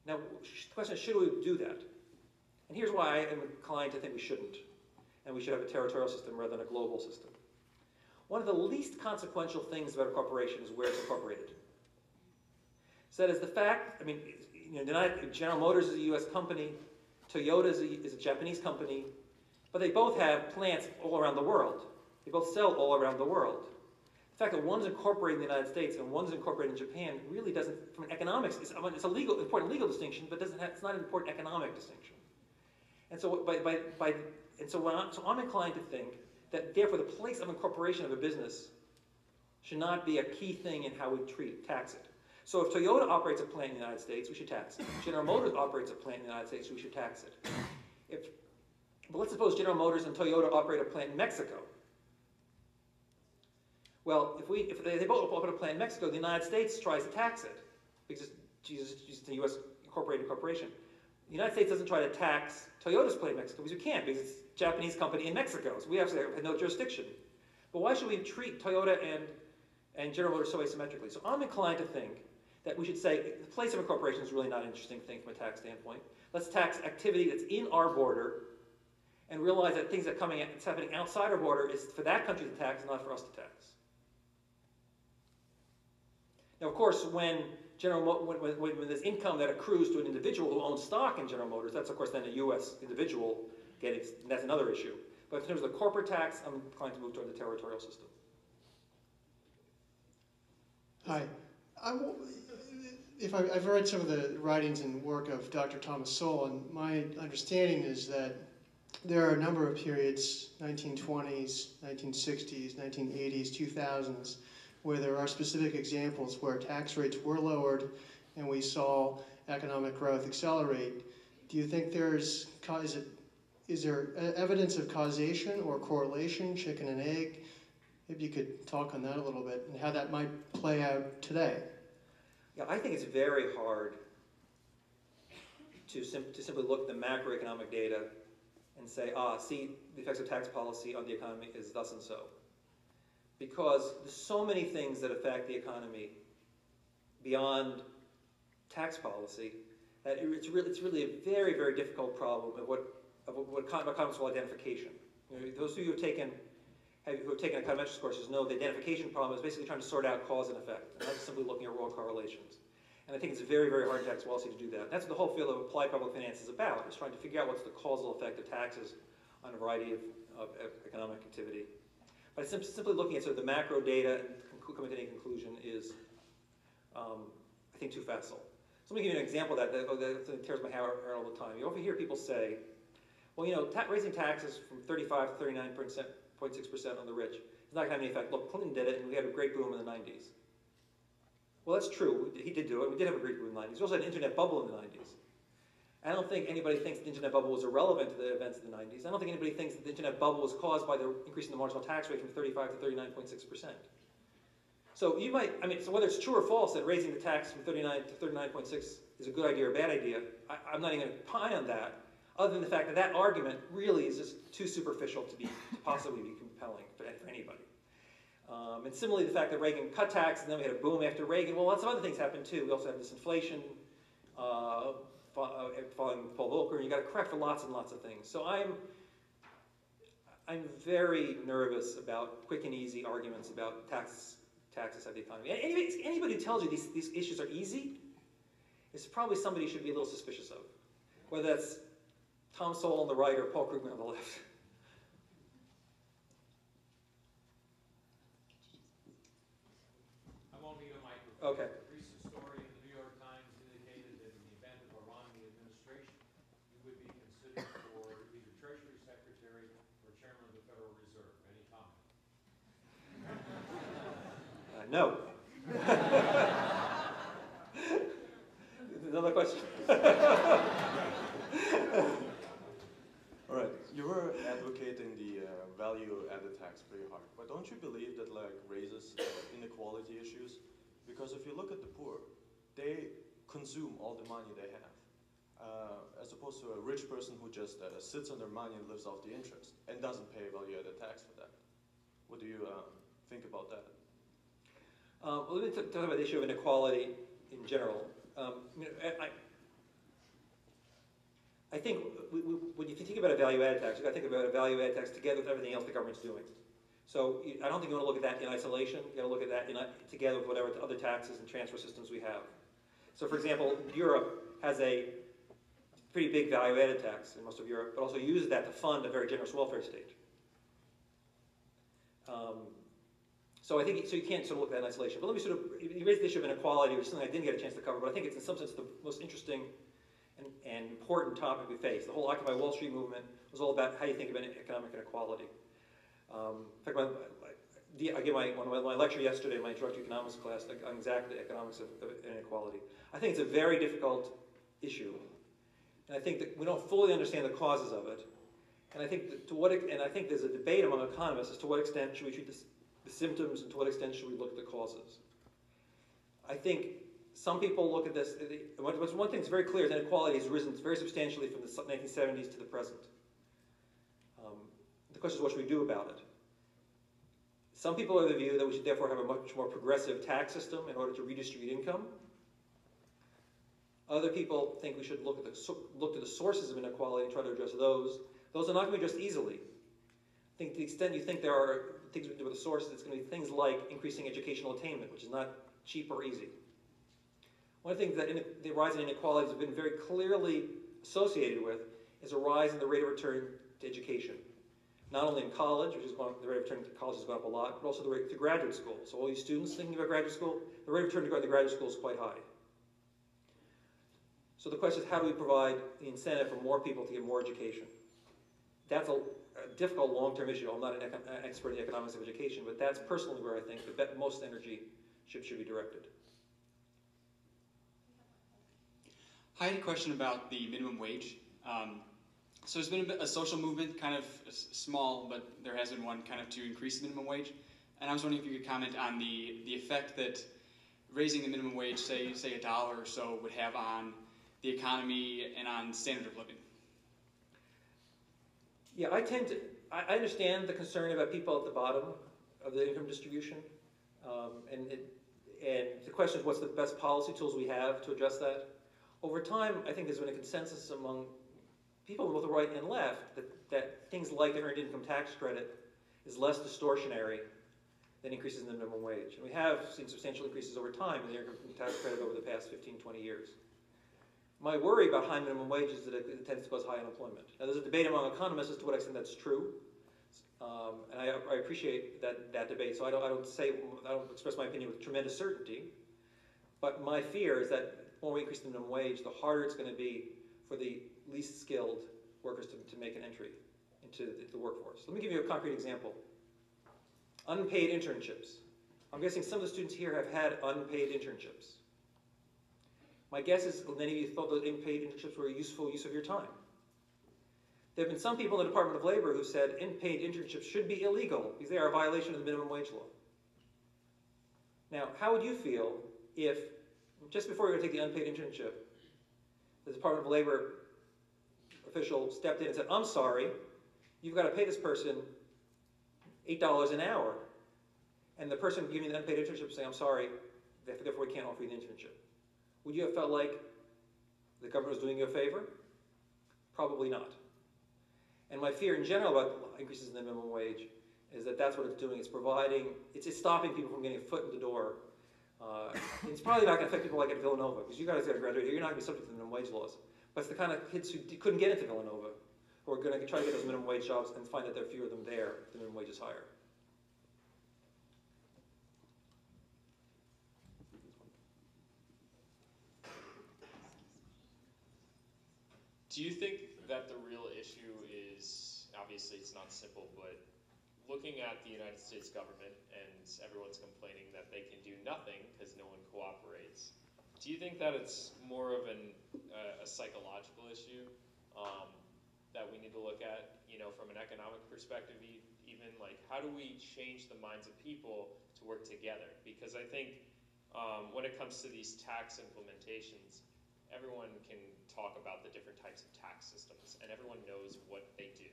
Now, the question is, should we do that? And here's why I am inclined to think we shouldn't, and we should have a territorial system rather than a global system. One of the least consequential things about a corporation is where it's incorporated. So that is the fact, I mean, you know, General Motors is a US company, Toyota is a, is a Japanese company, but they both have plants all around the world. They both sell all around the world. The fact that one's incorporated in the United States and one's incorporated in Japan really doesn't, from an economics, it's, I mean, it's a legal, important legal distinction, but doesn't have, it's not an important economic distinction. And so, by, by, by, and so, when I, so I'm inclined to think that therefore the place of incorporation of a business should not be a key thing in how we treat, tax it. So if Toyota operates a plant in the United States, we should tax it. General Motors operates a plant in the United States, we should tax it. If, but let's suppose General Motors and Toyota operate a plant in Mexico. Well, if we if they, they both open a plant in Mexico, the United States tries to tax it because it's, it's a U.S. incorporated corporation. The United States doesn't try to tax Toyota's plant in Mexico because we can't because it's a Japanese company in Mexico, so we have no jurisdiction. But why should we treat Toyota and and General Motors so asymmetrically? So I'm inclined to think that we should say the place of incorporation is really not an interesting thing from a tax standpoint. Let's tax activity that's in our border and realize that things that are coming that's happening outside our border is for that country to tax, not for us to tax. Now, of course, when General when, when, when there's income that accrues to an individual who owns stock in General Motors, that's of course then a U.S. individual getting. That's another issue. But in terms of the corporate tax, I'm inclined to move toward the territorial system. Hi. I if I, I've read some of the writings and work of Dr. Thomas Sowell, and my understanding is that there are a number of periods 1920s, 1960s, 1980s, 2000s where there are specific examples where tax rates were lowered and we saw economic growth accelerate. Do you think there's is it is there evidence of causation or correlation, chicken and egg? Maybe you could talk on that a little bit and how that might play out today. Yeah, I think it's very hard to, sim- to simply look at the macroeconomic data and say, ah, see, the effects of tax policy on the economy is thus and so. Because there's so many things that affect the economy beyond tax policy that it's really, it's really a very, very difficult problem of what, of what econ- economists call identification. You know, those of you who have taken have, who have taken econometrics courses know the identification problem is basically trying to sort out cause and effect, and not simply looking at raw correlations. And I think it's very, very hard in tax policy to do that. That's what the whole field of applied public finance is about, is trying to figure out what's the causal effect of taxes on a variety of, of economic activity. But sim- simply looking at sort of the macro data and coming to any conclusion is, um, I think, too facile. So let me give you an example of that that, that tears my hair hair all the time. You often hear people say, well, you know, ta- raising taxes from 35 to 39.6% on the rich. is not going to have any effect. Look, Clinton did it, and we had a great boom in the 90s. Well, that's true. He did do it. We did have a great boom in the 90s. We also had an internet bubble in the 90s. I don't think anybody thinks the internet bubble was irrelevant to the events of the 90s. I don't think anybody thinks that the internet bubble was caused by the increase in the marginal tax rate from 35 to 39.6%. So you might, I mean, so whether it's true or false that raising the tax from 39 to 39.6 is a good idea or a bad idea, I, I'm not even going to pine on that other than the fact that that argument really is just too superficial to be to possibly be compelling for, for anybody. Um, and similarly, the fact that Reagan cut tax and then we had a boom after Reagan. Well, lots of other things happened too. We also had this inflation. uh, following uh, Paul Volcker, and you got to correct for lots and lots of things. So I'm I'm very nervous about quick and easy arguments about tax taxes of the economy. Anybody, anybody who tells you these, these issues are easy is probably somebody you should be a little suspicious of, whether that's Tom Sowell on the right or Paul Krugman on the left. I won't need a microphone. Okay. A recent story in the New York Times indicated that in the event of a Romney administration, you would be considered for either Treasury Secretary or Chairman of the Federal Reserve. Any comment? Uh, no. Another question? All right, you were advocating the uh, value-added tax pretty hard, but don't you believe that like raises uh, inequality issues? Because if you look at the poor, they consume all the money they have, uh, as opposed to a rich person who just uh, sits on their money and lives off the interest and doesn't pay value-added tax for that. What do you um, think about that? Um, well, let me talk about the issue of inequality in general. Um, I, I think we, we, when you think about a value-added tax, you've got to think about a value-added tax together with everything else the government's doing. So you- I don't think you want to look at that in isolation. You've got to look at that in, together with whatever other taxes and transfer systems we have. So for example, Europe has a pretty big value-added tax in most of Europe, but also uses that to fund a very generous welfare state. Um, so I think so you can't sort of look at that in isolation. But let me sort of you raised the issue of inequality, which is something I didn't get a chance to cover, but I think it's in some sense the most interesting and, and important topic we face. The whole Occupy Wall Street movement was all about how you think about economic inequality. Um, in fact, my, I gave my, one my, my lecture yesterday in my introductory economics class on exactly the economics of, of inequality. I think it's a very difficult issue, and I think that we don't fully understand the causes of it. And I think to what and I think there's a debate among economists as to what extent should we treat this, symptoms and to what extent should we look at the causes. I think some people look at this. one thing that's very clear is inequality has risen very substantially from the 1970s to the present. Um, the question is, what should we do about it? Some people are of the view that we should therefore have a much more progressive tax system in order to redistribute income. Other people think we should look at the look to the sources of inequality and try to address those. Those are not going to be addressed easily. I think to the extent you think there are things we can do with the sources, it's going to be things like increasing educational attainment, which is not cheap or easy. One of the things that the rise in inequalities has been very clearly associated with is a rise in the rate of return to education. Not only in college, which is going, the rate of return to college has gone up a lot, but also the rate to graduate school. So all you students thinking about graduate school, the rate of return to gra- to graduate school is quite high. So the question is, how do we provide the incentive for more people to get more education? That's a, difficult long-term issue. I'm not an, econ- an expert in the economics of education, but that's personally where I think the most energy should, should be directed. I had a question about the minimum wage. Um, so there's been a, a social movement, kind of small, but there has been one kind of to increase the minimum wage. And I was wondering if you could comment on the, the effect that raising the minimum wage, say say a dollar or so, would have on the economy and on standard of living. Yeah, I tend to, I, understand the concern about people at the bottom of the income distribution. Um, and, it, and the question is, what's the best policy tools we have to address that? Over time, I think there's been a consensus among people both the right and left that, that things like the earned income tax credit is less distortionary than increases in the minimum wage. And we have seen substantial increases over time in the income tax credit over the past 15, 20 years. My worry about high minimum wage is that it tends to cause high unemployment. Now, there's a debate among economists as to what extent that's true, um, and I, I appreciate that, that debate. So I don't, I don't say, I don't express my opinion with tremendous certainty. But my fear is that more we increase the minimum wage, the harder it's going to be for the least skilled workers to, to make an entry into the, the workforce. Let me give you a concrete example. Unpaid internships. I'm guessing some of the students here have had unpaid internships. My guess is many of you thought those unpaid internships were a useful use of your time. There have been some people in the Department of Labor who said unpaid internships should be illegal because they are a violation of the minimum wage law. Now, how would you feel if, just before you were to take the unpaid internship, the Department of Labor official stepped in and said, I'm sorry, you've got to pay this person $8 an hour. And the person giving the unpaid internship saying, I'm sorry, therefore we can't offer you the internship. Would you have felt like the government was doing you a favor? Probably not. And my fear in general about increases in the minimum wage is that that's what it's doing. It's providing, it's, it's stopping people from getting a foot in the door. Uh, it's probably not going to affect people like at Villanova, because you guys got to graduate here. You're not going to be subject to the minimum wage laws. But it's the kind of kids who couldn't get into Villanova who are going to try to get those minimum wage jobs and find that there are fewer of them there the minimum wage is higher. Do you think that the real issue is obviously it's not simple, but looking at the United States government and everyone's complaining that they can do nothing because no one cooperates. Do you think that it's more of an, uh, a psychological issue um, that we need to look at, you know, from an economic perspective, e- even like how do we change the minds of people to work together? Because I think um, when it comes to these tax implementations, everyone can talk about the different types of tax systems and everyone knows what they do.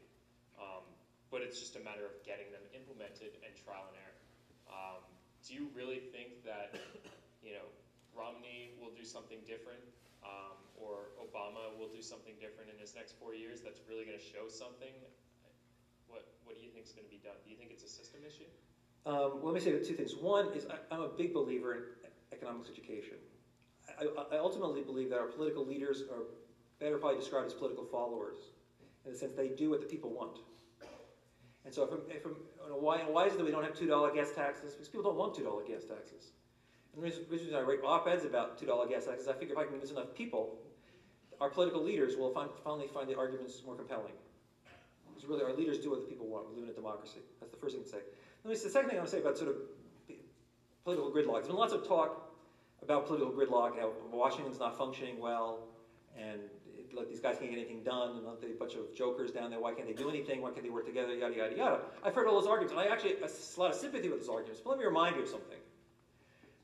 Um, but it's just a matter of getting them implemented and trial and error. Um, do you really think that, you know, Romney will do something different, um, or Obama will do something different in his next four years that's really going to show something? What What do you think is going to be done? Do you think it's a system issue? Um, well, let me say two things. One is I, I'm a big believer in economics education. I, I ultimately believe that our political leaders are better probably described as political followers, in the sense they do what the people want. And so, if, if you know, why, why is it that we don't have $2 gas taxes? Because people don't want $2 gas taxes. And the reason, reason I write op-eds about $2 gas taxes, I figure if I can convince enough people, our political leaders will find, finally find the arguments more compelling. Because really, our leaders do what the people want. We live in a democracy. That's the first thing to say the second thing I want to say about sort of political gridlock. There's been lots of talk about political gridlock, how Washington's not functioning well, and it, these guys can't get anything done, and they a bunch of jokers down there. Why can't they do anything? Why can't they work together? Yada yada yada. I've heard all those arguments, and I actually have a lot of sympathy with those arguments. But let me remind you of something.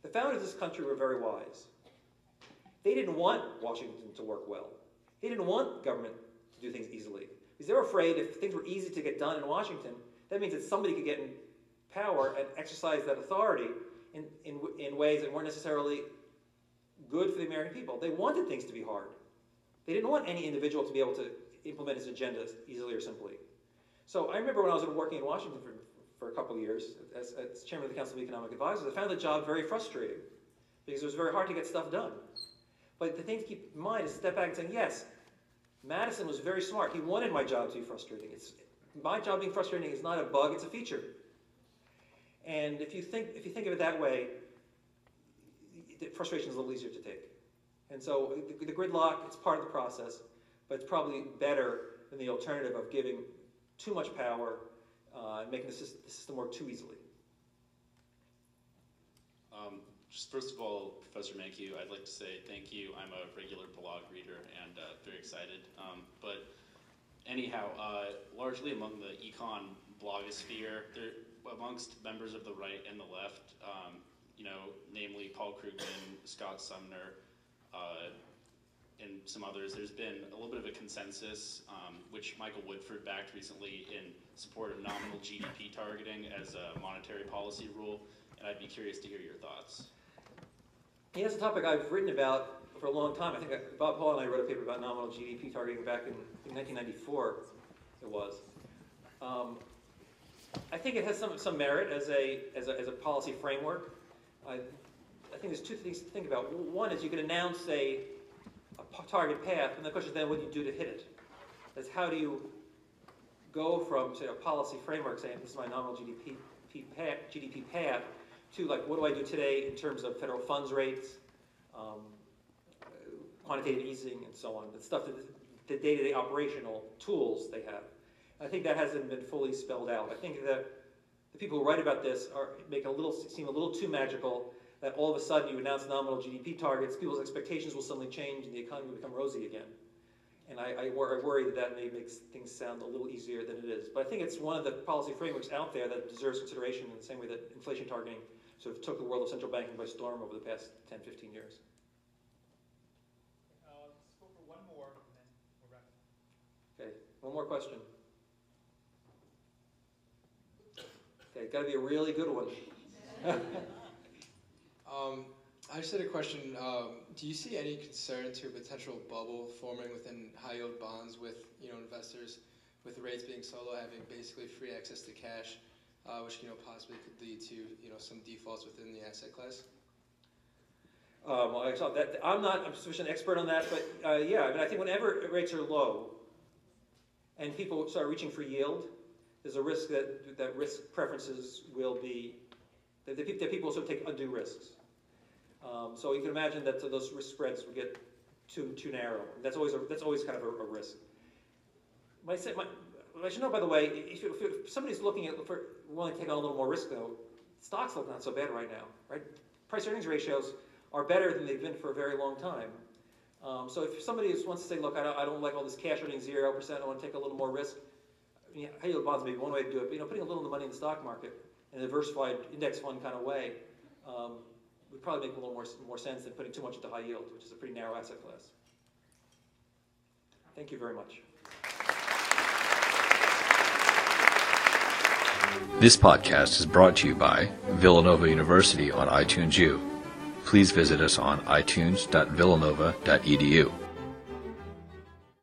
The founders of this country were very wise. They didn't want Washington to work well. They didn't want government to do things easily. Because they were afraid if things were easy to get done in Washington, that means that somebody could get in power and exercise that authority in, in, in ways that weren't necessarily good for the American people. They wanted things to be hard. They didn't want any individual to be able to implement his agenda easily or simply. So I remember when I was working in Washington for, for a couple of years as, as chairman of the Council of Economic Advisors, I found the job very frustrating because it was very hard to get stuff done. But the thing to keep in mind is step back and say, yes, Madison was very smart. He wanted my job to be frustrating. It's, my job being frustrating is not a bug, it's a feature. And if you think, if you think of it that way, the frustration is a little easier to take. And so the, the gridlock, it's part of the process, but it's probably better than the alternative of giving too much power uh, and making the system, the system work too easily. Um, just first of all, Professor Mankiw, I'd like to say thank you. I'm a regular blog reader and uh, very excited. Um, but anyhow, uh, largely among the econ blogosphere, there, amongst members of the right and the left, um, you know, namely Paul Krugman, Scott Sumner, uh, and some others, there's been a little bit of a consensus, um, which Michael Woodford backed recently in support of nominal GDP targeting as a monetary policy rule, and I'd be curious to hear your thoughts. Yeah, that's a topic I've written about for a long time. I think I, Bob Hall and I wrote a paper about nominal GDP targeting back in, in 1994, it was. Um, I think it has some, some merit as a, as a, as a policy framework. I, I think there's two things to think about. One is you can announce a, a target path, and the question is then what do you do to hit it? Is how do you go from, say, a policy framework saying this is my nominal GDP, path, GDP path to like what do I do today in terms of federal funds rates, um, quantitative easing, and so on. The stuff that the day-to-day operational tools they have. I think that hasn't been fully spelled out. I think that the people who write about this are make a little seem a little too magical. That all of a sudden you announce nominal GDP targets, people's expectations will suddenly change, and the economy will become rosy again. And I, I, wor I worry that that may make things sound a little easier than it is. But I think it's one of the policy frameworks out there that deserves consideration in the same way that inflation targeting sort of took the world of central banking by storm over the past 10, 15 years. Uh, let's go for one more, and then we'll wrap up. Okay, one more question. Okay, got to be a really good one. um, I just had a question. Um, do you see any concern to a potential bubble forming within high yield bonds with you know investors, with rates being so low, having basically free access to cash, uh, which you know possibly could lead to you know some defaults within the asset class? Um, well, that. I'm not a sufficient expert on that, but uh, yeah, I mean, I think whenever rates are low and people start reaching for yield, there's a risk that that risk preferences will be that, that people also take undue risks. Um, so you can imagine that those risk spreads would get too too narrow. That's always a, that's always kind of a, a risk. My, my, I should know, by the way, if, if, somebody's looking at for willing to take on a little more risk, though, stocks look not so bad right now, right? Price earnings ratios are better than they've been for a very long time. Um, so if somebody wants to say, look, I don't, I don't like all this cash earning zero percent, I want to take a little more risk. I mean, high yield bonds may be one way to do it, but you know, putting a little of the money in the stock market in a diversified index fund kind of way um, would probably make a little more more sense than putting too much into high yield, which is a pretty narrow asset class. Thank you very much. This podcast is brought to you by Villanova University on iTunes U. Please visit us on itunes.villanova.edu.